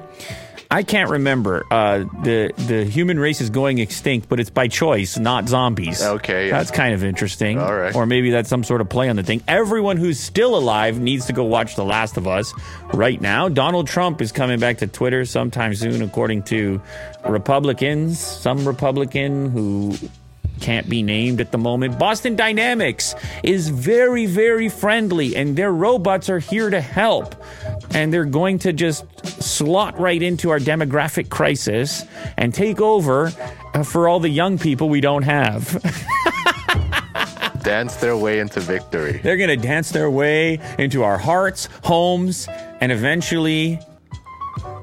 I can't remember. Uh, the the human race is going extinct, but it's by choice, not zombies. Okay, yeah. that's kind of interesting. All right. or maybe that's some sort of play on the thing. Everyone who's still alive needs to go watch The Last of Us right now. Donald Trump is coming back to Twitter sometime soon, according to Republicans. Some Republican who can't be named at the moment. Boston Dynamics is very, very friendly, and their robots are here to help. And they're going to just slot right into our demographic crisis and take over uh, for all the young people we don't have. *laughs* Dance their way into victory. They're going to dance their way into our hearts, homes, and eventually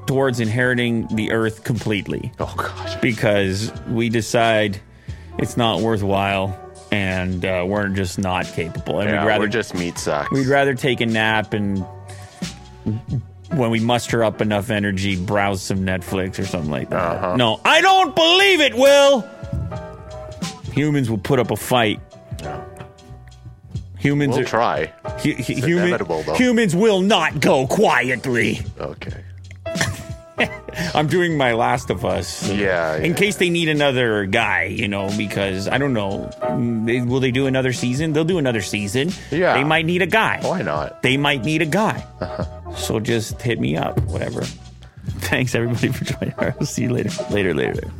towards inheriting the earth completely Oh gosh. because we decide it's not worthwhile and uh, we're just not capable. And Yeah, we'd rather we're just meat sacks. we'd rather take a nap and when we muster up enough energy, browse some Netflix or something like that. Uh-huh. No, I don't believe it, Will. Humans will put up a fight. Humans we'll try. hu- hu- human- inevitable, though. humans will not go quietly. Okay. *laughs* I'm doing my Last of Us. Yeah. In yeah. case they need another guy, you know, because I don't know. They- Will they do another season? They'll do another season. Yeah. They might need a guy. Why not? They might need a guy. Uh-huh. So just hit me up, whatever. Thanks everybody for joining. I'll see you later. Later, later. later.